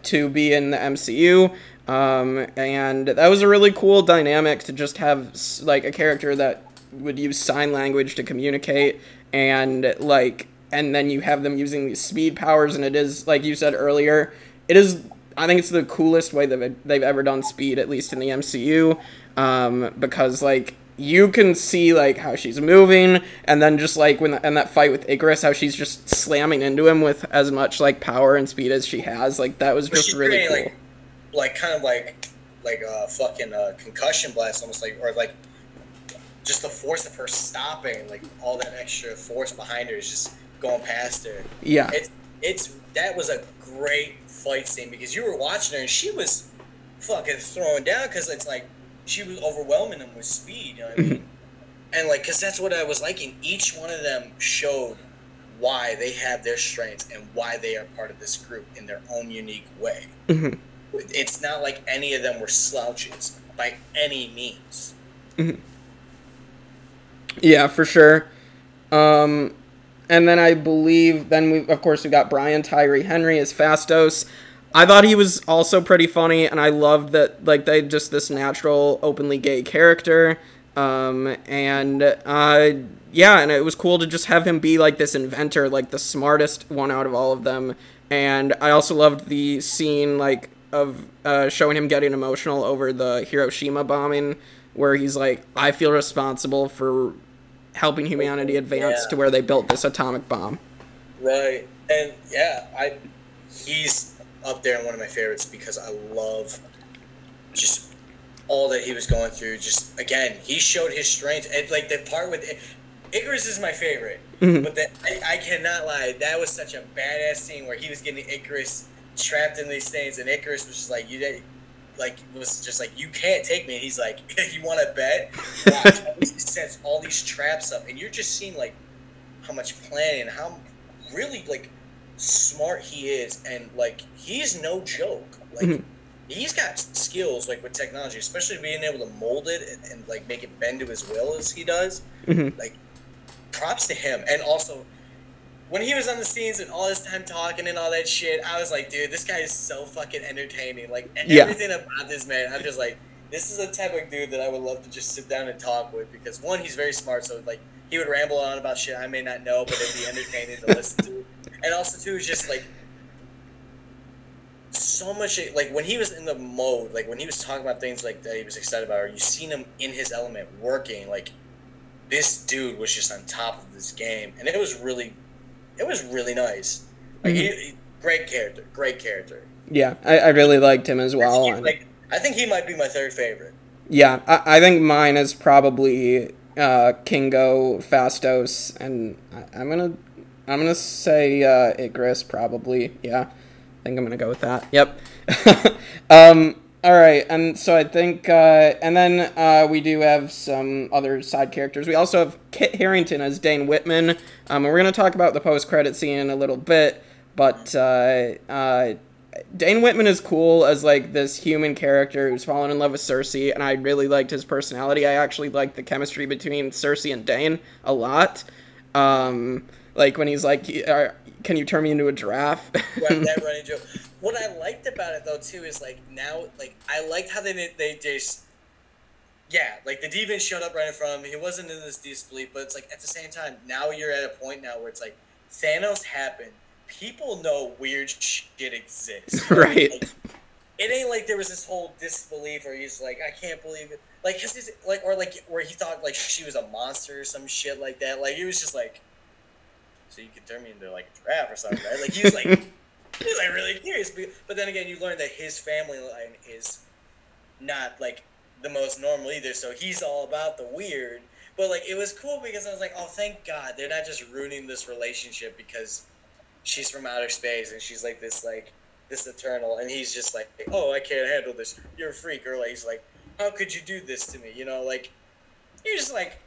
to be in the MCU. Um, and that was a really cool dynamic to just have like a character that would use sign language to communicate and like and then you have them using these speed powers and it is like you said earlier it is i think it's the coolest way that they've ever done speed at least in the mcu um, because like you can see like how she's moving and then just like when and that fight with ikaris how she's just slamming into him with as much like power and speed as she has. Like that was just really cool like like kind of like like a fucking uh, concussion blast almost like or like just the force of her stopping, like all that extra force behind her is just going past her. Yeah. It's it's that was a great fight scene because you were watching her and she was fucking throwing down because it's like she was overwhelming them with speed. You know what I mean? and like, cause that's what I was liking. Each one of them showed why they have their strengths and why they are part of this group in their own unique way. Mhm. It's not like any of them were slouches by any means. Yeah, for sure. Um, and then I believe then we of course we got Brian Tyree Henry as Phastos. I thought he was also pretty funny, and I loved that like they just this natural, openly gay character. Um, and uh, yeah, and it was cool to just have him be like this inventor, like the smartest one out of all of them. And I also loved the scene like of uh, showing him getting emotional over the Hiroshima bombing, where he's like, "I feel responsible for helping humanity advance Yeah. to where they built this atomic bomb." Right. And yeah, I he's up there in one of my favorites because I love just all that he was going through. Just again, he showed his strength and like the part with Ikaris is my favorite. Mhm. But that I, I cannot lie, that was such a badass scene where he was getting Ikaris trapped in these things and Ikaris was just like you did like was just like you can't take me. And he's like, you want to bet? Watch. he sets all these traps up, and you're just seeing like how much planning, how really like smart he is, and like he's no joke. Like Mhm. he's got skills like with technology, especially being able to mold it and, and like make it bend to his will as he does. Mhm. Like props to him, and also. When he was on the scenes and all this time talking and all that shit, I was like, dude, this guy is so fucking entertaining. Like Yeah. everything about this man, I'm just like, this is a type of dude that I would love to just sit down and talk with because one, he's very smart, so like he would ramble on about shit I may not know, but it'd be entertaining to listen to. And also too, it's just like so much like when he was in the mode, like when he was talking about things like that he was excited about, or you seen him in his element working, like this dude was just on top of this game, and it was really, it was really nice. Like he, he- great character, great character. Yeah, I, I really liked him as well. He- and- like, I think he might be my third favorite. Yeah, I, I think mine is probably uh, Kingo, Phastos, and I, I'm gonna I'm gonna say uh, Ikaris probably. Yeah, I think I'm gonna go with that. Yep. um, all right, and so I think, uh, and then uh, we do have some other side characters. We also have Kit Harington as Dane Whitman. Um, we're gonna talk about the post credit scene in a little bit, but uh, uh, Dane Whitman is cool as like this human character who's fallen in love with Sersi, and I really liked his personality. I actually liked the chemistry between Sersi and Dane a lot. Um, like when he's like, "Are- "Can you turn me into a giraffe?" Right, that running joke. What I liked about it though too is like now, like I liked how they did- they just, yeah, like the deviant showed up right in front of him. He wasn't in this disbelief, but it's like at the same time, now you're at a point now where it's like Thanos happened. People know weird shit exists. Right. Like, it ain't like there was this whole disbelief where he's like, I can't believe it. Like, cause he's like, or like where he thought like she was a monster or some shit like that. Like, he was just like, so you could turn me into like a giraffe or something, right? Like, he was like, he was like really curious. But, but then again, you learn that his family line is not like the most normal either. So he's all about the weird. But like, it was cool because I was like, oh, thank God they're not just ruining this relationship because she's from outer space and she's like this like this eternal and he's just like oh i can't handle this you're a freak or like he's like how could you do this to me you know like you're just like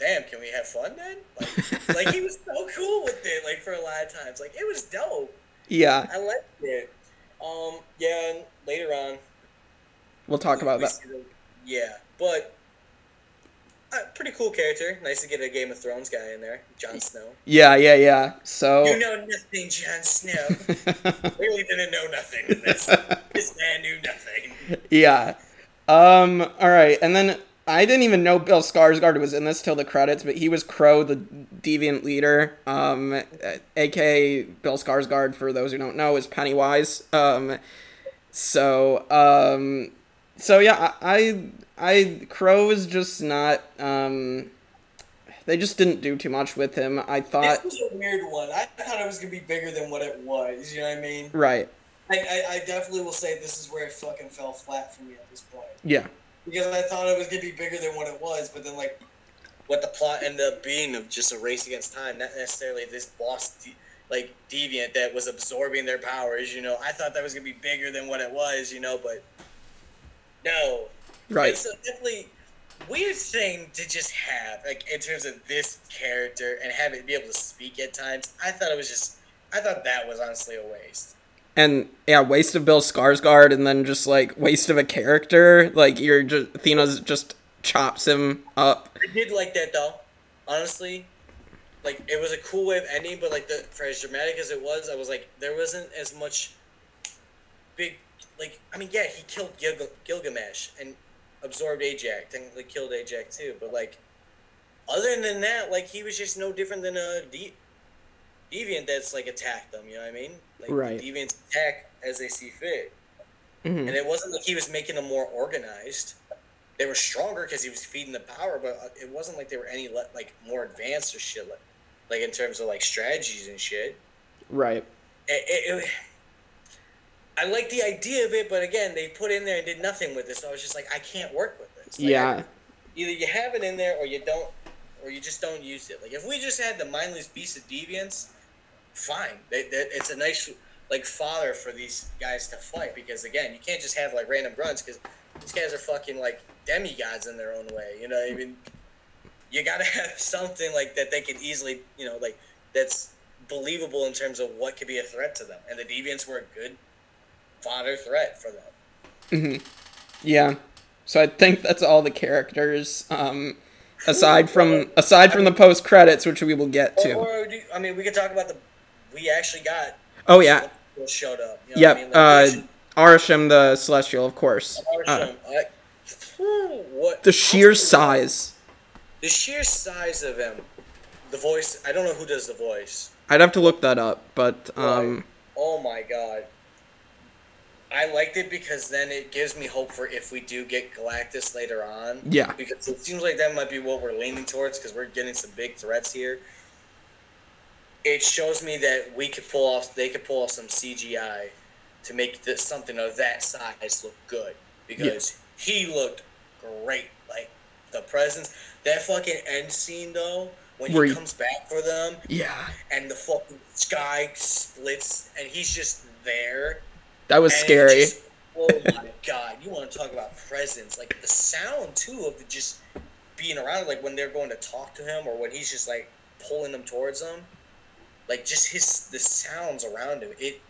damn can we have fun then like, like he was so cool with it like for a lot of times like it was dope yeah, i liked it um yeah and later on we'll talk we- about we that. the- yeah but uh, pretty cool character nice to get a game of thrones guy in there Jon snow Yeah, yeah, yeah. So. you know nothing Jon snow really didn't know nothing. in This this man knew nothing. yeah. Um. All right, and then I didn't even know Bill Skarsgård was in this till the credits, but he was Kro, the deviant leader. Um, aka Bill Skarsgård. For those who don't know, is Pennywise. Um. So. Um. So yeah, I. I, Kro is just not. Um. They just didn't do too much with him. I thought. This was a weird one. I thought it was gonna be bigger than what it was. You know what I mean? Right. I, I, I definitely will say this is where it fucking fell flat for me at this point. Yeah. Because I thought it was gonna be bigger than what it was, but then like what the plot ended up being of just a race against time, not necessarily this boss de- like deviant that was absorbing their powers. You know, I thought that was gonna be bigger than what it was. You know, but no, Right. So it's a definitely weird thing to just have, like in terms of this character and have it be able to speak at times. I thought it was just, I thought that was honestly a waste. And yeah, waste of Bill Skarsgård, and then just like waste of a character. Like you're just Athena's just chops him up. I did like that though, honestly. Like it was a cool way of ending, but like the for as dramatic as it was, I was like there wasn't as much big. Like I mean, yeah, he killed Gil- Gilgamesh and absorbed Ajax, technically killed Ajax too. But like, other than that, like he was just no different than a de- deviant that's like attacked them. You know what I mean? Like Right. deviants attack as they see fit, Mhm. and it wasn't like he was making them more organized. They were stronger because he was feeding the power, but uh, it wasn't like they were any le- like more advanced or shit. Like, like in terms of like strategies and shit. Right. It, it, it- I like the idea of it, but again, they put in there and did nothing with it. So I was just like, I can't work with this. Like, Yeah. Either you have it in there or you don't, or you just don't use it. Like if we just had the mindless beast of deviants, fine. They, they, it's a nice like father for these guys to fight because again, you can't just have like random grunts because these guys are fucking like demigods in their own way. You know, I mean, you gotta have something like that they can easily, you know, like that's believable in terms of what could be a threat to them. And the deviants were a good fodder threat for them. Yeah. So I think that's all the characters. Um, aside from aside from the post credits, which we will get Or, to. or do, I mean, we could talk about the. We actually got. Oh yeah. Showed up. You know Yep. I mean? Uh, Like, Arishem the Celestial, of course. Uh, I- what the sheer size. The sheer size of him. The voice. I don't know who does the voice. I'd have to look that up, but um, Right. Oh my god. I liked it because then it gives me hope for if we do get Galactus later on. Yeah. Because it seems like that might be what we're leaning towards because we're getting some big threats here. It shows me that we could pull off, they could pull off some CGI to make this something of that size look good because he looked great. Like the presence, that fucking end scene though, when Where he he- comes back for them yeah, and the fucking sky splits and he's just there. that was scary. just- oh my god! You want to talk about presence? Like the sound too of just being around, like when they're going to talk to him or when he's just like pulling them towards them. Like just his the sounds around him. It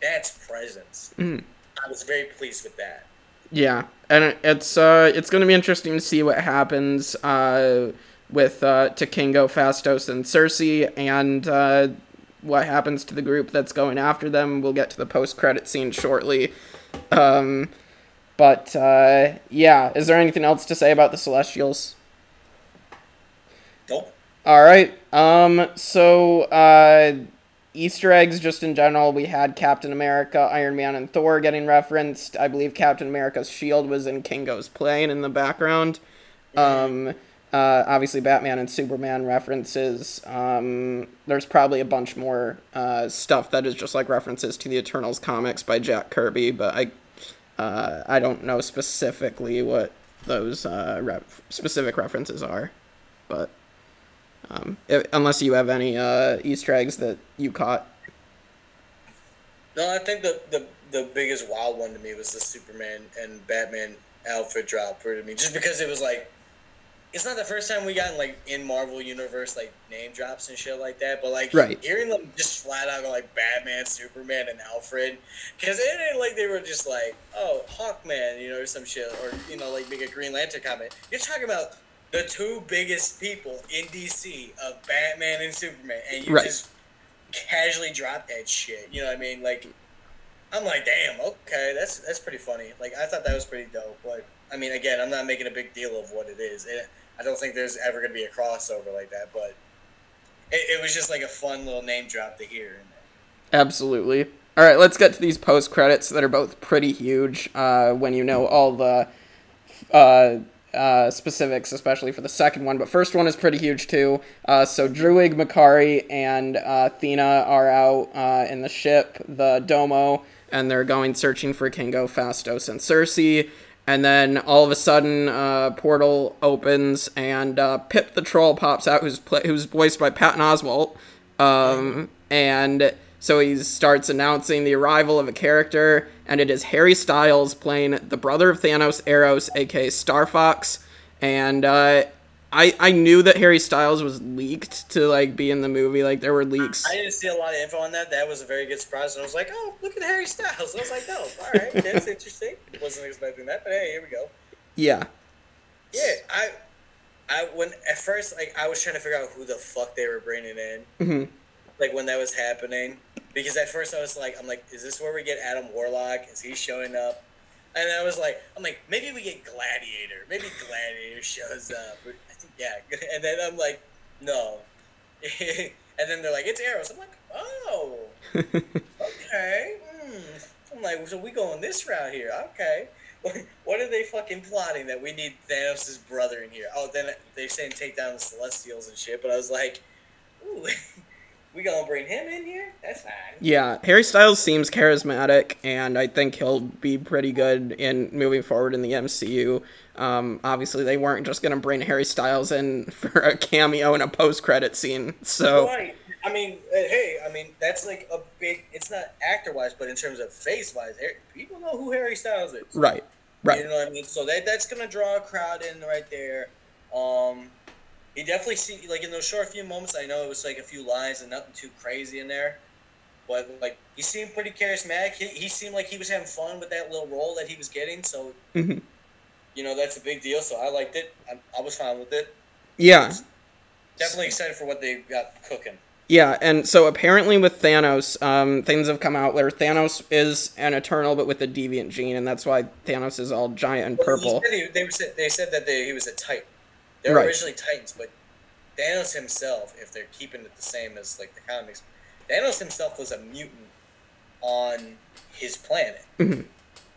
that's presence. Mhm. I was very pleased with that. Yeah, and it's uh, it's gonna be interesting to see what happens uh, with uh, to Kingo, Phastos, and Sersi, and uh, what happens to the group that's going after them. We'll get to the post credit scene shortly. Um, but uh, yeah, is there anything else to say about the Celestials? Nope. All right. Um. So, uh, Easter eggs, just in general, we had Captain America, Iron Man, and Thor getting referenced. I believe Captain America's shield was in Kingo's plane in the background. Um. Uh, obviously, Batman and Superman references. Um, there's probably a bunch more uh, stuff that is just like references to the Eternals comics by Jack Kirby, but I, uh, I don't know specifically what those uh, ref- specific references are. But um, if, unless you have any uh, Easter eggs that you caught. No, I think the, the the biggest wild one to me was the Superman and Batman outfit drop for me, just because it was like, it's not the first time we gotten like in Marvel universe like name drops and shit like that, but like Right. hearing them just flat out like Batman, Superman, and Alfred, because it ain't like they were just like oh Hawkman, you know, or some shit, or you know like make a Green Lantern comment. You're talking about the two biggest people in DC of Batman and Superman, and you Right. just casually drop that shit. You know what I mean? Like, I'm like, damn, okay, that's that's pretty funny. Like, I thought that was pretty dope. But I mean, again, I'm not making a big deal of what it is. It, I don't think there's ever gonna be a crossover like that. But it, it was just like a fun little name drop to hear. Absolutely. All right, let's get to these post credits that are both pretty huge. Uh, when you know all the uh, uh, specifics, especially for the second one, but first one is pretty huge too. Uh, so Druig, Makkari, and uh, Athena are out uh, in the ship, the Domo, and they're going searching for Kingo, Phastos, and Sersi. And then all of a sudden, uh, portal opens and uh, Pip the troll pops out, who's pla who's voiced by Patton Oswalt. Um, and so he starts announcing the arrival of a character, and it is Harry Styles playing the brother of Thanos, Eros, aka Star Fox. And uh, I I knew that Harry Styles was leaked to like be in the movie. Like there were leaks. I didn't see a lot of info on that. That was a very good surprise, and I was like, "Oh, look at Harry Styles." I was like, "Oh, all right, that's interesting." Wasn't expecting that, but hey, here we go. Yeah. Yeah, I, I when at first like I was trying to figure out who the fuck they were bringing in, hmm like when that was happening, because at first I was like, I'm like, is this where we get Adam Warlock? Is he showing up? And I was like, I'm like, maybe we get Gladiator. Maybe Gladiator shows up. I think yeah. And then I'm like, no. and then they're like, it's Eros. I'm like, oh, okay. Hmm. I'm like, so we going this route here? Okay. What are they fucking plotting that we need Thanos' brother in here? Oh, then they're saying take down the Celestials and shit. But I was like, ooh, we gonna bring him in here? That's fine. Yeah, Harry Styles seems charismatic, and I think he'll be pretty good in moving forward in the MCU. Um, obviously, they weren't just gonna bring Harry Styles in for a cameo in a post-credit scene. So Right. I mean, uh, hey, I mean that's like a big. It's not actor wise, but in terms of face wise, people know who Harry Styles is. right, right, You know what I mean? So that that's gonna draw a crowd in right there. Um, he definitely see like in those short few moments. I know it was like a few lines and nothing too crazy in there, but like he seemed pretty charismatic. He, he seemed like he was having fun with that little role that he was getting. So Mhm. you know that's a big deal. So I liked it. I, I was fine with it. yeah, Definitely excited for what they got cooking. yeah. And so apparently with Thanos, um, things have come out where Thanos is an Eternal, but with a deviant gene, and that's why Thanos is all giant and Well, he purple. said he- they, said, they said that they, he was a Titan. They were Right. originally Titans, but Thanos himself, if they're keeping it the same as like the comics, Thanos himself was a mutant on his planet. Mhm.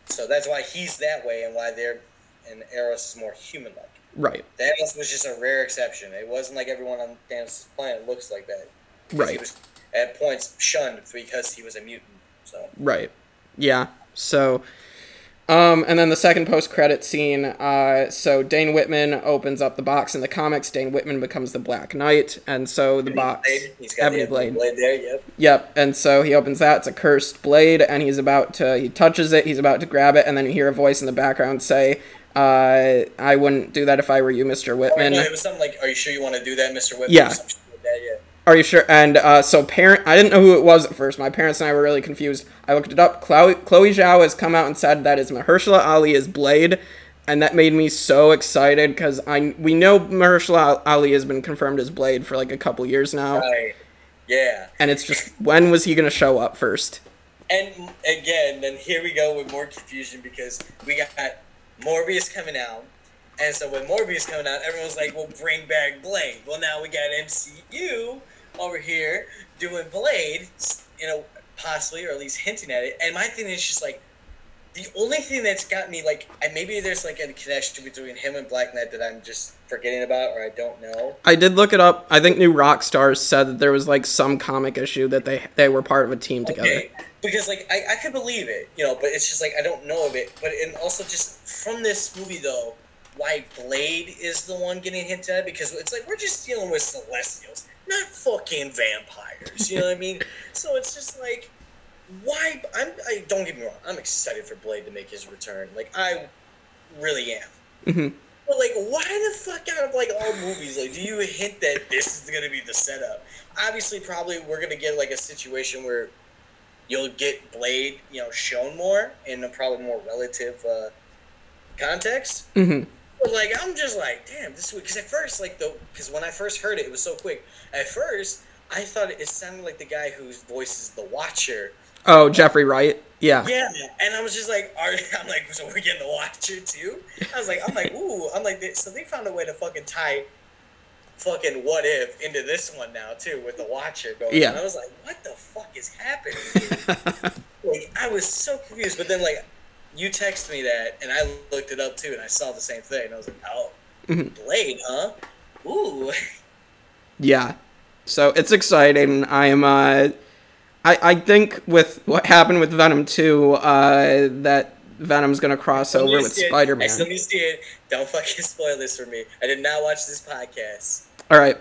So that's why he's that way, and why they're and Eros is more human-like. Right, Thanos was just a rare exception. It wasn't like everyone on Thanos' planet looks like that. 'Cause He right. was at points shunned because he was a mutant. So Right. Yeah. So, um, and then the second post-credit scene. Uh, so Dane Whitman opens up the box in the comics. Dane Whitman becomes the Black Knight, and so the box. Blade, he's got Ebony the Ebony Blade. blade there. Yep. Yep. And so he opens that. It's a cursed blade, and he's about to. He touches it. He's about to grab it, and then you hear a voice in the background say, uh, "I wouldn't do that if I were you, Mister Oh, Whitman." no, it was something like, "Are you sure you want to do that, Mister Whitman?" Yeah. Are you sure? And uh, so parent, I didn't know who it was at first. My parents and I were really confused. I looked it up. Chloe, Chloe Zhao has come out and said that is Mahershala is Blade, and that made me so excited because I we know Mahershala Ali has been confirmed as Blade for like a couple years now, Right. Yeah. and it's just when was he gonna show up first? And again, then here we go with more confusion because we got Morbius coming out. And so when Morbius coming out, everyone's like, well, bring back Blade. Well, now we got MCU over here doing Blade, you know, possibly, or at least hinting at it. And my thing is just like, the only thing that's got me, like, and maybe there's like a connection between him and Black Knight that I'm just forgetting about or I don't know. I did look it up. I think New Rockstars said that there was like some comic issue that they they were part of a team together. Okay, because like I, I could believe it, you know, but it's just like I don't know of it. But and also just from this movie though, why Blade is the one getting hinted at because it's like we're just dealing with Celestials, not fucking vampires. You know what I mean? So it's just like why I'm I don't get me wrong, I'm excited for Blade to make his return. Like I really am. hmm But like, why the fuck out of like all movies? Like, do you hint that this is gonna be the setup? Obviously, probably we're gonna get like a situation where you'll get Blade, you know, shown more in a probably more relative uh, context. hmm But like, I'm just like, damn, this week. because at first, like, the because when I first heard it, it was so quick. At first, I thought it, it sounded like the guy whose voice is the Watcher. Oh, Jeffrey Wright. Yeah. Yeah, and I was just like, are, I'm like, so we're getting the Watcher too? I was like, I'm like, ooh, I'm like, so they found a way to fucking tie fucking what if into this one now too with the Watcher going. Yeah. on. I was like, what the fuck is happening? like, I was so confused, but then like, you texted me that, and I looked it up too, and I saw the same thing, and I was like, oh, Mhm. Blade, huh? Ooh, Yeah. So it's exciting. I'm uh I I think with what happened with Venom 2, uh that Venom's gonna cross over with Spider Man. I still need to see it. Don't fucking spoil this for me. I did not watch this podcast. All right.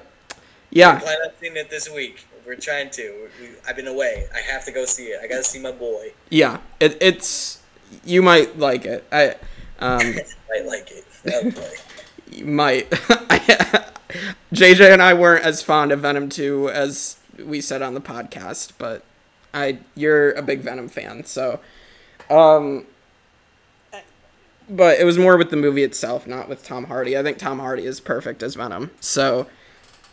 Yeah. I Yeah. plan on seeing it this week. We're trying to. We, I've been away. I have to go see it. I gotta see my boy. Yeah. It, it's you might like it. I um I like it. You might. JJ and I weren't as fond of Venom 2 as we said on the podcast, but I you're a big Venom fan, so um but it was more with the movie itself, not with Tom Hardy. I think Tom Hardy is perfect as Venom. So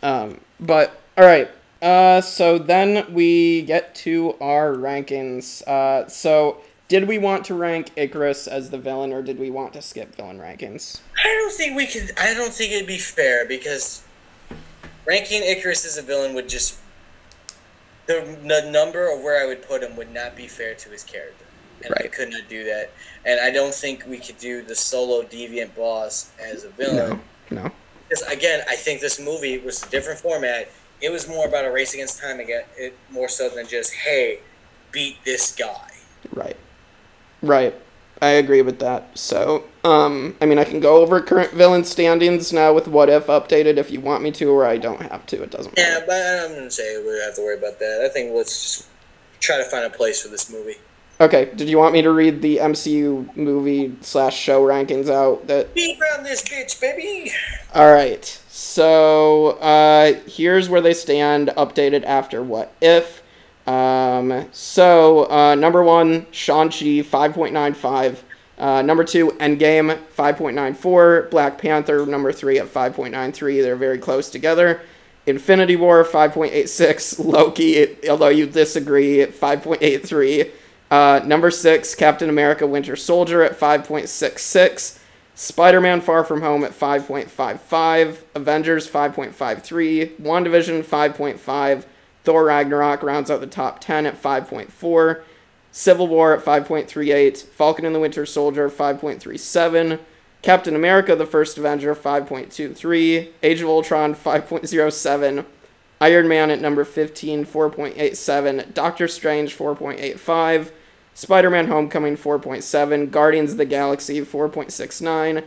um but all right. Uh so then we get to our rankings. Uh so did we want to rank Ikaris as the villain or did we want to skip villain rankings? I don't think we could. I don't think it'd be fair because ranking Ikaris as a villain would just the, the number of where I would put him would not be fair to his character, and I Right. could not do that. And I don't think we could do the solo deviant boss as a villain. No. No. Because again, I think this movie was a different format. It was more about a race against time again, it more so than just hey, beat this guy. Right. Right. I agree with that. So, um, I mean, I can go over current villain standings now with what if updated if you want me to, or I don't have to. It doesn't matter. Yeah, but I'm gonna say we don't have to worry about that. I think let's just try to find a place for this movie. Okay. Did you want me to read the MCU movie slash show rankings out? That Beat around this bitch, baby. all right. So, uh, here's where they stand, updated after what if. Um, so, uh, number one, Shang-Chi, 5.95. Uh, number two, Endgame, 5.94. Black Panther, number three, at 5.93. They're very close together. Infinity War, 5.86. Loki, although you disagree, at 5.83. Uh, number six, Captain America Winter Soldier at 5.66. Spider Man Far From Home at 5.55. Avengers 5.53. WandaVision 5.5. Thor Ragnarok rounds out the top 10 at 5.4. Civil War at 5.38. Falcon and the Winter Soldier 5.37. Captain America the First Avenger 5.23. Age of Ultron 5.07. Iron Man at number 15, 4.87. Doctor Strange, 4.85. Spider Man Homecoming, 4.7. Guardians of the Galaxy, 4.69.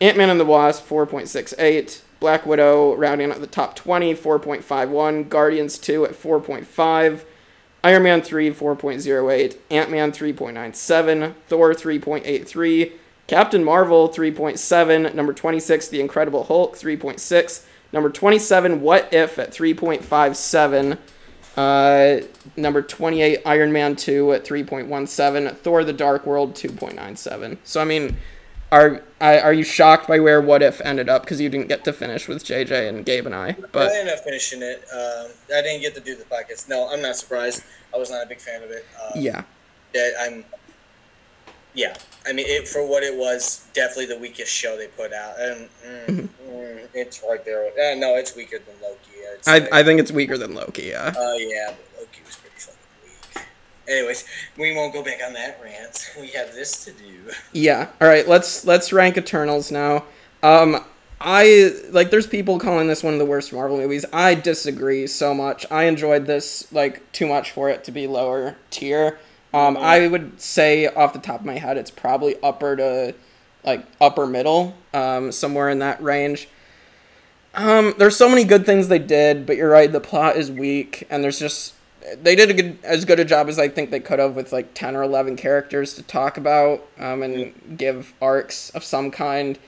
Ant Man and the Wasp, 4.68. Black Widow rounding out the top 20, 4.51. Guardians 2 at 4.5. Iron Man 3, 4.08. Ant Man, 3.97. Thor, 3.83. Captain Marvel, 3.7. Number 26, The Incredible Hulk, 3.6. Number 27, What If at 3.57. Uh, number 28, Iron Man 2 at 3.17. Thor the Dark World, 2.97. So, I mean, are are you shocked by where What If ended up? Because you didn't get to finish with JJ and Gabe and I. But I ended up finishing it. Um, I didn't get to do the podcast. No, I'm not surprised. I was not a big fan of it. Um, yeah. yeah, I'm. Yeah, I mean, it for what it was, definitely the weakest show they put out, and mm, mm, it's right there. Uh, no, it's weaker than Loki. I, I think it's weaker than Loki, yeah. Oh yeah, but Loki was pretty fucking weak. Anyways, we won't go back on that rant. We have this to do. Yeah. All right. Let's let's rank Eternals now. Um, I like. There's people calling this one of the worst Marvel movies. I disagree so much. I enjoyed this like too much for it to be lower tier. Um, I would say off the top of my head, it's probably upper to like upper middle, um, somewhere in that range. Um, there's so many good things they did, but you're right. The plot is weak, and there's just they did a good as good a job as I think they could have with like ten or eleven characters to talk about, um, and give arcs of some kind.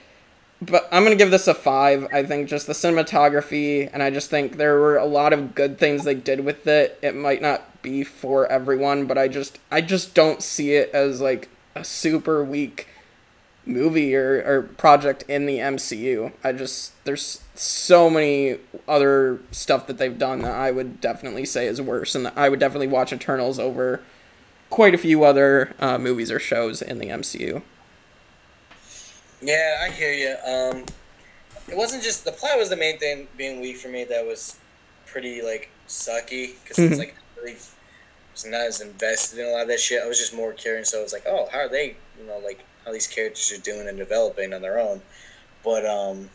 But I'm gonna give this a five. I think just the cinematography, and I just think there were a lot of good things they did with it. It might not be for everyone, but I just I just don't see it as like a super weak movie or, or project in the MCU. I just there's so many other stuff that they've done that I would definitely say is worse, and I would definitely watch Eternals over quite a few other uh, movies or shows in the MCU. Yeah, I hear you. Um, it wasn't just the plot was the main thing being weak for me. That was pretty like sucky because it's Mhm. like really was not as invested in a lot of that shit. I was just more curious. So I was like, oh, how are they? You know, like how these characters are doing and developing on their own. But um,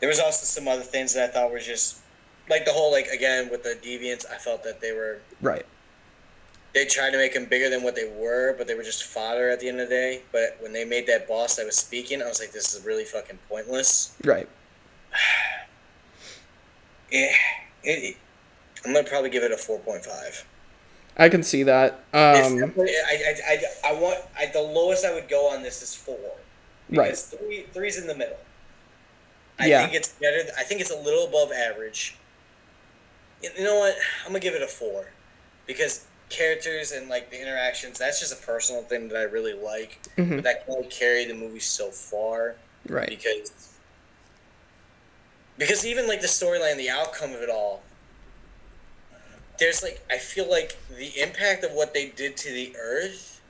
there was also some other things that I thought were just like the whole like again with the deviants. I felt that they were Right. they tried to make them bigger than what they were, but they were just fodder at the end of the day. But when they made that boss that was speaking, I was like, this is really fucking pointless. Right. Yeah, it, it, I'm gonna probably give it a four point five. I can see that. Um, I, I, I, I want I, the lowest I would go on this is four. Right. Three three's in the middle. I Yeah. think it's better. I think it's a little above average. You know what? I'm gonna give it a four, because characters and like the interactions. That's just a personal thing that I really like. Mhm. But that can only carry the movie so far right. because because even like the storyline, the outcome of it all. There's like I feel like the impact of what they did to the Earth.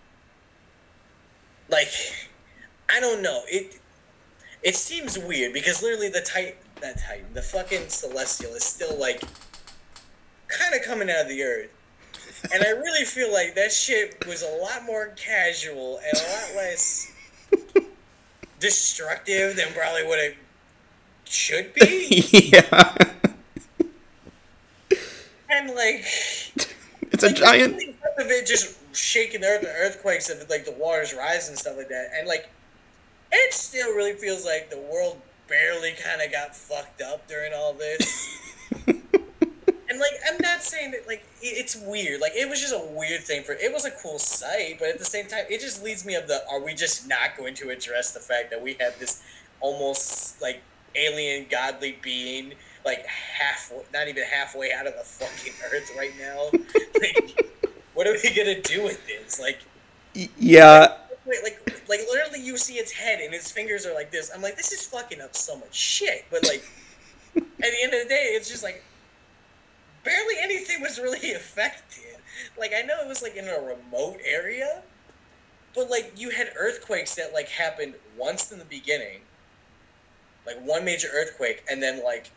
Like, I don't know it. It seems weird because literally the Titan, that Titan, the fucking Celestial is still like, kind of coming out of the Earth. And I really feel like that shit was a lot more casual and a lot less destructive than probably what it should be. yeah. And like, It's a giant. of it just shaking the earth, the earthquakes of like the waters rising and stuff like that, and like, it still really feels like the world barely kind of got fucked up during all this. and like, I'm not saying that like it- it's weird. Like, it was just a weird thing for. It was a cool sight, but at the same time, it just leads me of the. Are we just not going to address the fact that we have this almost like alien godly being like half not even halfway out of the fucking earth right now. Like, what are we gonna do with this? Like Yeah. wait like like literally you see its head and its fingers are like this. I'm like this is fucking up so much shit. But like at the end of the day it's just like barely anything was really affected. Like i know it was like in a remote area but like you had earthquakes that like happened once in the beginning. Like one major earthquake and then like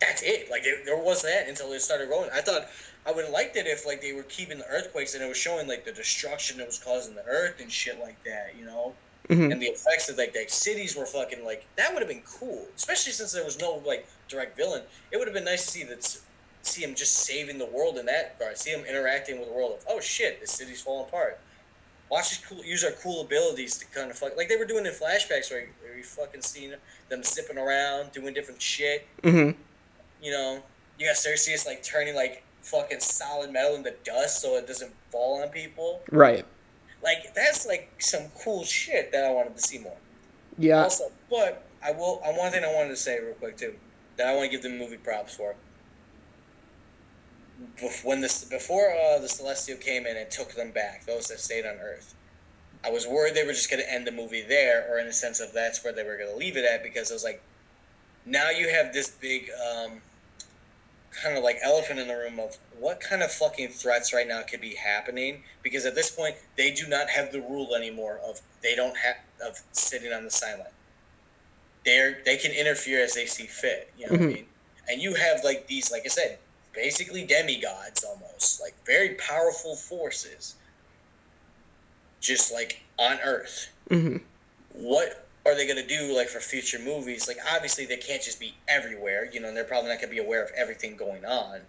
that's it. Like there, there was that until it started rolling. I thought i would have liked it if like they were keeping the earthquakes and it was showing like the destruction that was causing the earth and shit like that you know? Mhm. and the effects of like the cities were fucking like that would have been cool. Especially since there was no like direct villain. It would have been nice to see that see him just saving the world in that regard. See him interacting with the world of oh shit the city's falling apart. Watch us cool, use our cool abilities to kind of fuck like they were doing in flashbacks where, where you fucking seen them zipping around doing different shit. Mhm. You know you got Sersi like turning like fucking solid metal into dust so it doesn't fall on people Right. like that's like some cool shit that I wanted to see more Yeah. also, but I will. I one thing I wanted to say real quick too that I want to give the movie props for. When this before uh, the Celestial came in and took them back, those that stayed on Earth, I was worried they were just going to end the movie there, or in the sense of that's where they were going to leave it at, because it was like, now you have this big, um, kind of like elephant in the room of what kind of fucking threats right now could be happening, because at this point they do not have the rule anymore of they don't have of sitting on the sideline they're they can interfere as they see fit. You know what I Mhm. mean? And you have like these, like I said, basically demigods almost, like very powerful forces, just like on Earth. Mhm. What are they gonna do like for future movies? Like obviously they can't just be everywhere, you know, and they're probably not gonna be aware of everything going on.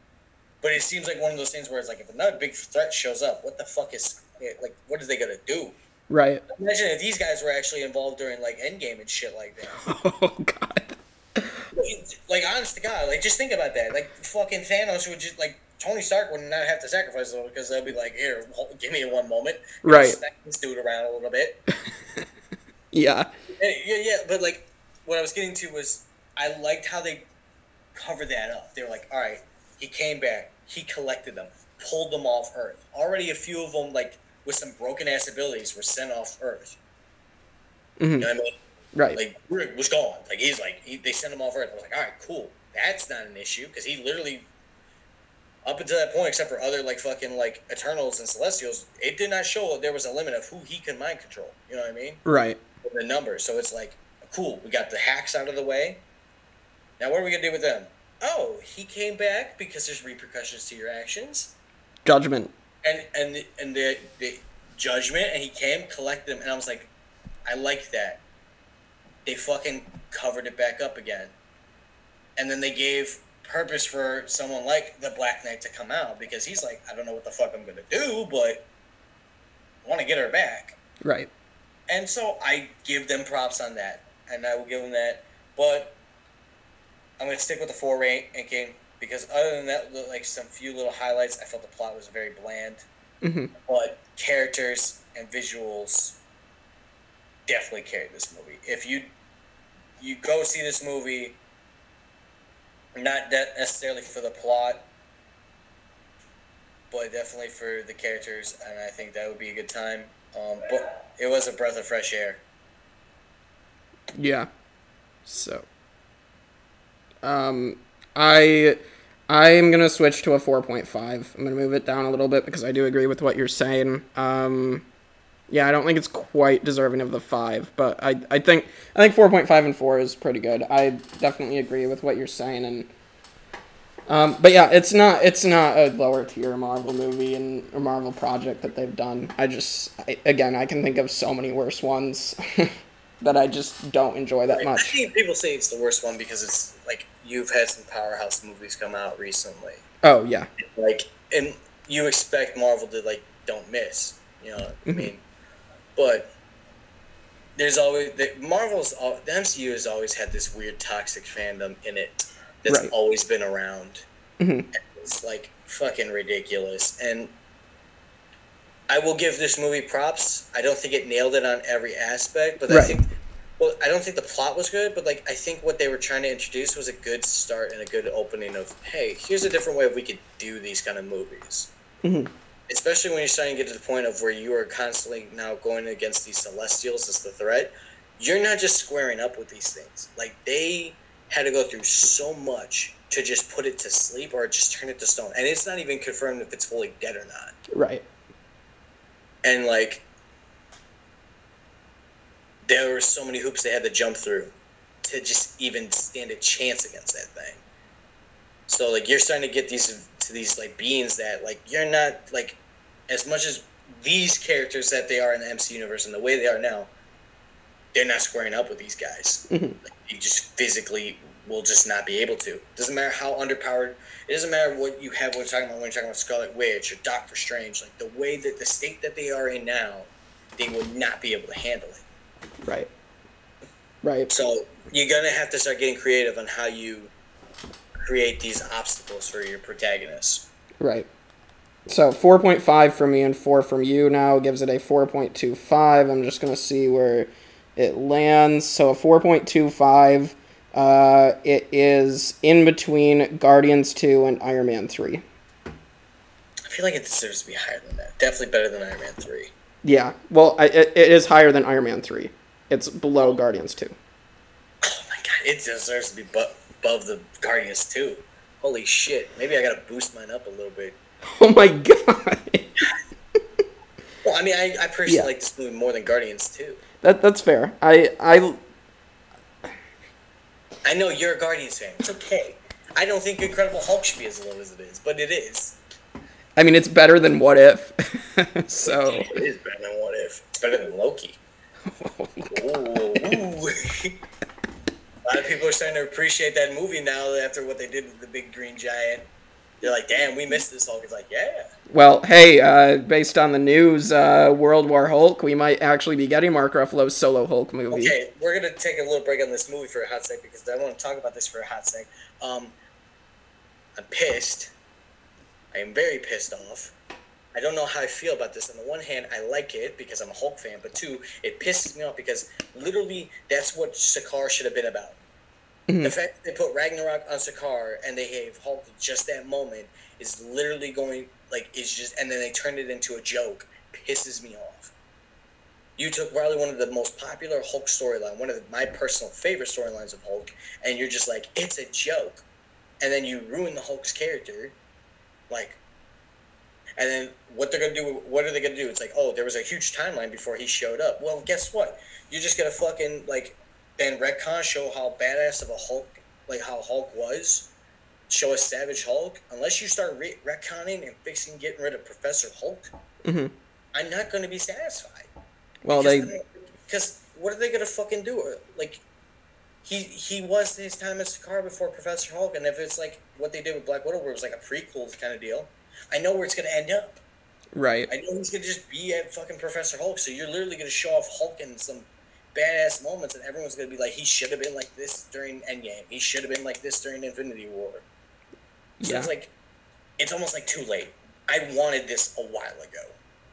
But it seems like one of those things where it's like if another big threat shows up, what the fuck is eh, like what are they gonna do? Right. Imagine if these guys were actually involved during like Endgame and shit like that. Oh God. like honest to God, like just think about that. Like fucking Thanos would just like Tony Stark would not have to sacrifice them because they'll be like, here, give me one moment, Right. Smack this dude around a little bit. Yeah. Yeah, yeah, but like what I was getting to was I liked how they covered that up. They were like, all right, he came back, he collected them, pulled them off Earth. Already a few of them like with some broken ass abilities were sent off Earth. You Mhm. know what I mean? Right. Like Druig was gone. Like he's like he, they sent him off Earth. I was like, all right, cool. That's not an issue because he literally, up until that point, except for other like fucking like Eternals and Celestials, it did not show that there was a limit of who he could mind control. You know what I mean? Right. The numbers. So it's like, cool. We got the hacks out of the way. Now what are we gonna do with them? Oh, he came back because there's repercussions to your actions, Judgment. and and and the the judgment, and he came, collected them, and I was like, I like that they fucking covered it back up again. And then they gave purpose for someone like the Black Knight to come out because he's like, I don't know what the fuck I'm gonna do, but I want to get her back. Right. And so I give them props on that, and I will give them that. But I'm gonna stick with the four ranking because other than that, like some few little highlights, I felt the plot was very bland. hmm But characters and visuals definitely carried this movie. If you you go see this movie, not necessarily for the plot, but definitely for the characters, and I think that would be a good time. Um, but it was a breath of fresh air. Yeah. So. Um, I. I am gonna switch to a 4.5. I'm gonna move it down a little bit because I do agree with what you're saying. Um, yeah, I don't think it's quite deserving of the five, but I, I think I think 4.5 and 4 is pretty good. I definitely agree with what you're saying, and um, but yeah, it's not it's not a lower tier Marvel movie and a Marvel project that they've done. I just I, again I can think of so many worse ones that I just don't enjoy that I much. think people say it's the worst one because it's like you've had some powerhouse movies come out recently, Oh yeah, like and you expect Marvel to like don't miss, you know. what I mean, but there's always the Marvel's the MCU has always had this weird toxic fandom in it that's Right. always been around. Mhm. It's like fucking ridiculous, and I will give this movie props. I don't think it nailed it on every aspect, but I think. Well, I don't think the plot was good, but like I think what they were trying to introduce was a good start and a good opening of, hey, here's a different way we could do these kind of movies. Mhm. Especially when you're starting to get to the point of where you are constantly now going against these Celestials as the threat. You're not just squaring up with these things. Like they had to go through so much to just put it to sleep or just turn it to stone, and it's not even confirmed if it's fully dead or not. right. And like there were so many hoops they had to jump through to just even stand a chance against that thing. So like you're starting to get these to these like beings that like you're not like as much as these characters that they are in the MC universe and the way they are now, they're not squaring up with these guys. Mhm. Like, you just physically will just not be able to. Doesn't matter how underpowered. It doesn't matter what you have when you're talking about when you're talking about Scarlet Witch or Doctor Strange. Like the way that the state that they are in now, they will not be able to handle it. Right. Right. So you're gonna have to start getting creative on how you create these obstacles for your protagonists. Right. So 4.5 from me and 4 from you now gives it a 4.25. I'm just going to see where it lands. So a 4.25. Uh, it is in between Guardians 2 and Iron Man 3. I feel like it deserves to be higher than that. Definitely better than Iron Man three. Yeah. Well, I, it, it is higher than Iron Man 3. It's below Guardians 2. Oh my god, it deserves to be bu- above the Guardians too. Holy shit! Maybe I gotta boost mine up a little bit. Oh my god. Well, I mean, I, I personally Yeah. like this movie more than Guardians too. That that's fair. I I I know you're a Guardians fan. It's okay. I don't think Incredible Hulk should be as low as it is, but it is. I mean it's better than What If. so It is better than What If. It's better than Loki. Ooh. A lot of people are starting to appreciate that movie now after what they did with the big green giant. They're like, damn, we missed this Hulk. It's like, yeah. Well, hey, uh, based on the news, uh, World War Hulk, we might actually be getting Mark Ruffalo's solo Hulk movie. Okay, we're gonna take a little break on this movie for a hot sec because I want to talk about this for a hot sec. Um, I'm pissed. I am very pissed off. I don't know how I feel about this. On the one hand, I like it because I'm a Hulk fan, but two, it pisses me off because literally that's what Sakaar should have been about. Mm-hmm. The fact that they put Ragnarok on Sakaar and they have Hulk just that moment is literally going like is just, and then they turned it into a joke. Pisses me off. You took probably one of the most popular Hulk storyline, one of the, my personal favorite storylines of Hulk, and you're just like, it's a joke, and then you ruin the Hulk's character, like, and then what they're gonna do? What are they gonna do? It's like, oh, there was a huge timeline before he showed up. Well, guess what? You're just gonna fucking like, then retcon show how badass of a Hulk, like how Hulk was, show a Savage Hulk. Unless you start re- retconning and fixing, getting rid of Professor Hulk, hmm I'm not gonna be satisfied. Well, they Because what are they gonna fucking do? Like, he he was his time as Sakaar before Professor Hulk, and if it's like what they did with Black Widow, where it was like a prequel kind of deal, I know where it's gonna end up. Right. I know he's gonna just be at fucking Professor Hulk, so you're literally gonna show off Hulk in some badass moments, and everyone's gonna be like, he should have been like this during Endgame. He should have been like this during Infinity War. So Yeah. it's like, it's almost like too late. I wanted this a while ago.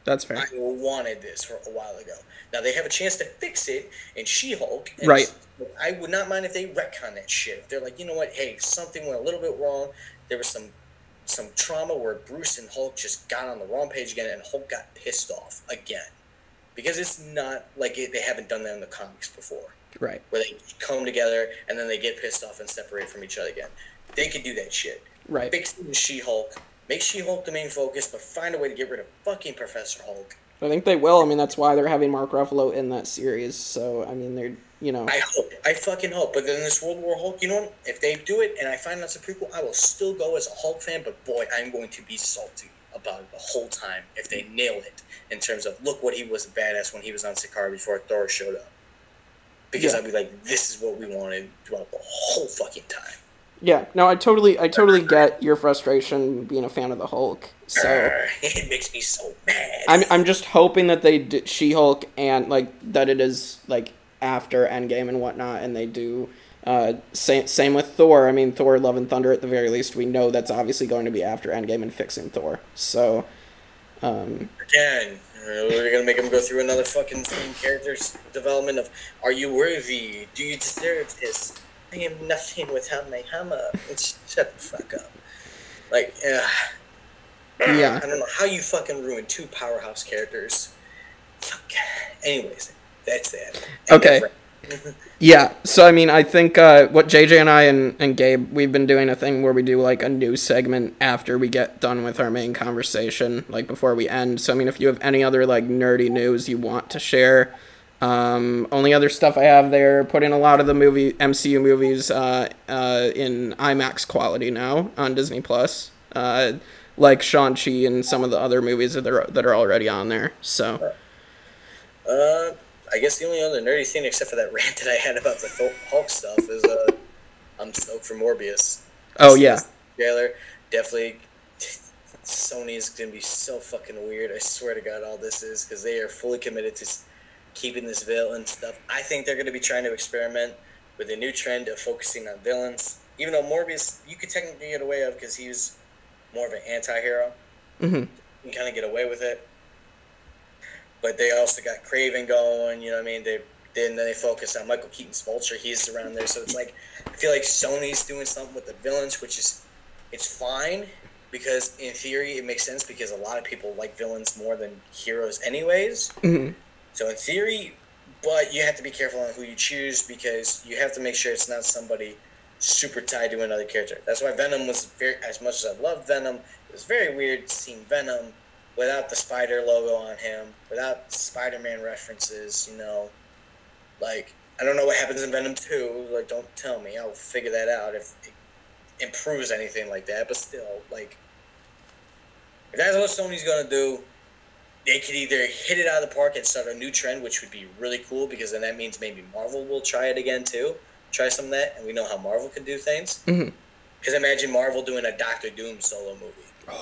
That's fair. I wanted this for a while ago. Now they have a chance to fix it in She-Hulk. Right. I would not mind if they retcon that shit. If they're like, you know what? Hey, something went a little bit wrong. There was some some trauma where Bruce and Hulk just got on the wrong page again, and Hulk got pissed off again because it's not like it, they haven't done that in the comics before, Right. where they come together and then they get pissed off and separate from each other again. They could do that shit. Right. Fix She-Hulk. Make She-Hulk the main focus, but find a way to get rid of fucking Professor Hulk. I think they will. I mean, that's why they're having Mark Ruffalo in that series. So, I mean, they're, you know, I hope. I fucking hope. But then this World War Hulk, you know what? If they do it and I find that's a prequel, I will still go as a Hulk fan, but boy, I'm going to be salty about it the whole time if they nail it in terms of look what he was a badass when he was on Sakaar before Thor showed up. Because Yeah. I'd be like, this is what we wanted throughout the whole fucking time. yeah. No, I totally, I totally get your frustration being a fan of the Hulk. So, it makes me so mad. I'm, I'm just hoping that they d- She-Hulk and like that it is like after Endgame and whatnot, and they do. Uh, same same with Thor. I mean, Thor: Love and Thunder. At the very least, we know that's obviously going to be after Endgame and fixing Thor. So, um, Again, uh, we're gonna make him go through another fucking same character's development of Are you worthy? Do you deserve this? I am nothing without my hammer. It's, shut the fuck up. Like, uh, Yeah. I don't know how you fucking ruined two powerhouse characters. Fuck. Anyways, that's that. Okay. Yeah, so I mean, I think uh, what JJ and I and, and Gabe, we've been doing a thing where we do like a new segment after we get done with our main conversation, like before we end. So, I mean, if you have any other like nerdy news you want to share, um, only other stuff I have there, putting a lot of the movie MCU movies uh, uh, in IMAX quality now on Disney Plus, uh, like Shang Chi and some of the other movies that are that are already on there. So, Uh, I guess the only other nerdy thing, except for that rant that I had about the Thul- Hulk stuff, is uh, I'm stoked for Morbius. oh yeah, Trailer definitely. Sony's gonna be so fucking weird. I swear to God, all this is because they are fully committed to keeping this villain stuff. I think they're gonna be trying to experiment with a new trend of focusing on villains. Even though Morbius, you could technically get away of because he's more of an anti-hero. hmm You can kind of get away with it. But they also got Kraven going. You know what I mean? They then they focus on Michael Keaton's Vulture. He's around there, so it's like I feel like Sony's doing something with the villains, which is it's fine because in theory it makes sense because a lot of people like villains more than heroes, anyways. hmm So in theory, but you have to be careful on who you choose because you have to make sure it's not somebody super tied to another character. That's why Venom was very as much as I love Venom, it was very weird seeing Venom without the spider logo on him, without Spider-Man references, you know. Like I don't know what happens in Venom 2, like don't tell me. I'll figure that out if it improves anything like that, but still like if that's what Sony's going to do, they could either hit it out of the park and start a new trend, which would be really cool because then that means maybe Marvel will try it again too. Try some of that, and we know how Marvel can do things. Mhm. Because imagine Marvel doing a Doctor Doom solo movie.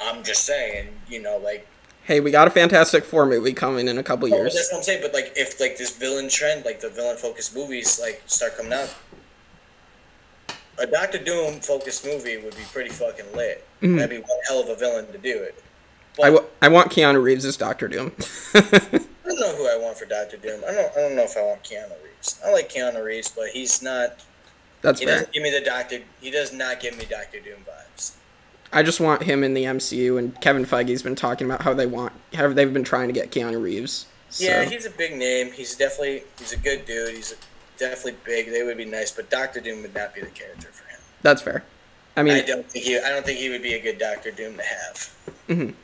I'm just saying, you know, like Hey, we got a Fantastic Four movie coming in a couple years. that's what I'm saying. But like, if like this villain trend, like the villain focused movies, like start coming out, a Doctor Doom focused movie would be pretty fucking lit. Mhm. That'd be one hell of a villain to do it. I, w- I want Keanu Reeves as Doctor Doom. I don't know who I want for Doctor Doom. I don't. I don't know if I want Keanu Reeves. I like Keanu Reeves, but he's not. That's He fair. doesn't give me the Doctor. He does not give me Doctor Doom vibes. I just want him in the MCU, and Kevin Feige's been talking about how they want, how they've been trying to get Keanu Reeves. So, Yeah, he's a big name. He's definitely he's a good dude. He's definitely big. They would be nice, but Doctor Doom would not be the character for him. that's fair. I mean, I don't think he. I don't think he would be a good Doctor Doom to have.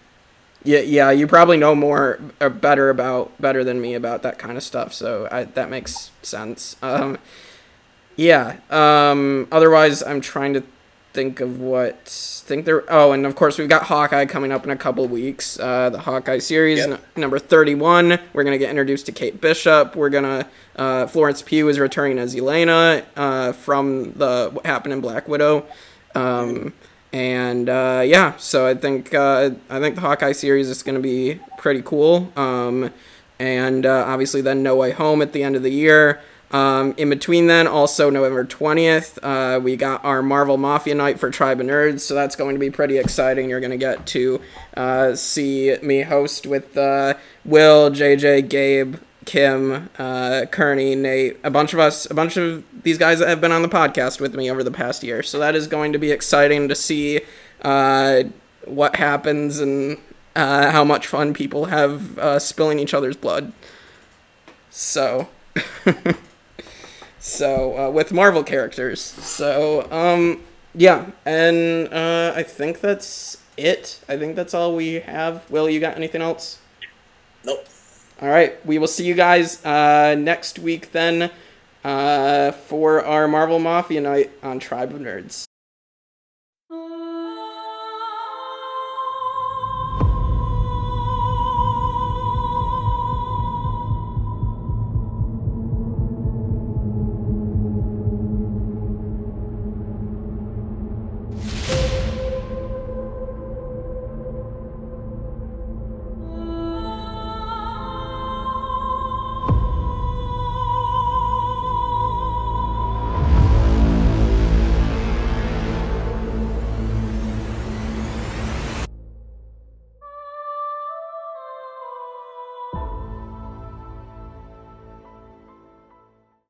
yeah, yeah, you probably know more, or better about better than me about that kind of stuff. So I, that makes sense. Um, yeah. Um, otherwise, I'm trying to think of what think there. Oh, and of course we've got Hawkeye coming up in a couple weeks. Uh, the Hawkeye series Yep. n- number thirty-one. We're gonna get introduced to Kate Bishop. We're gonna uh, Florence Pugh is returning as Yelena uh, from the what happened in Black Widow. Um, and uh, yeah, so I think uh, I think the Hawkeye series is gonna be pretty cool. Um, and uh, obviously then No Way Home at the end of the year. Um, in between then, also November 20th, uh, we got our Marvel Mafia night for Tribe of Nerds, so that's going to be pretty exciting. You're going to get to uh, see me host with uh, Will, JJ, Gabe, Kim, uh, Kearney, Nate, a bunch of us, a bunch of these guys that have been on the podcast with me over the past year. So that is going to be exciting to see uh, what happens and uh, how much fun people have spilling each other's blood. So, so uh, with Marvel characters. So, um, yeah, and uh, I think that's it. I think that's all we have. Will, you got anything else? Nope. All right, we will see you guys uh, next week then uh, for our Marvel Mafia night on Tribe of Nerds.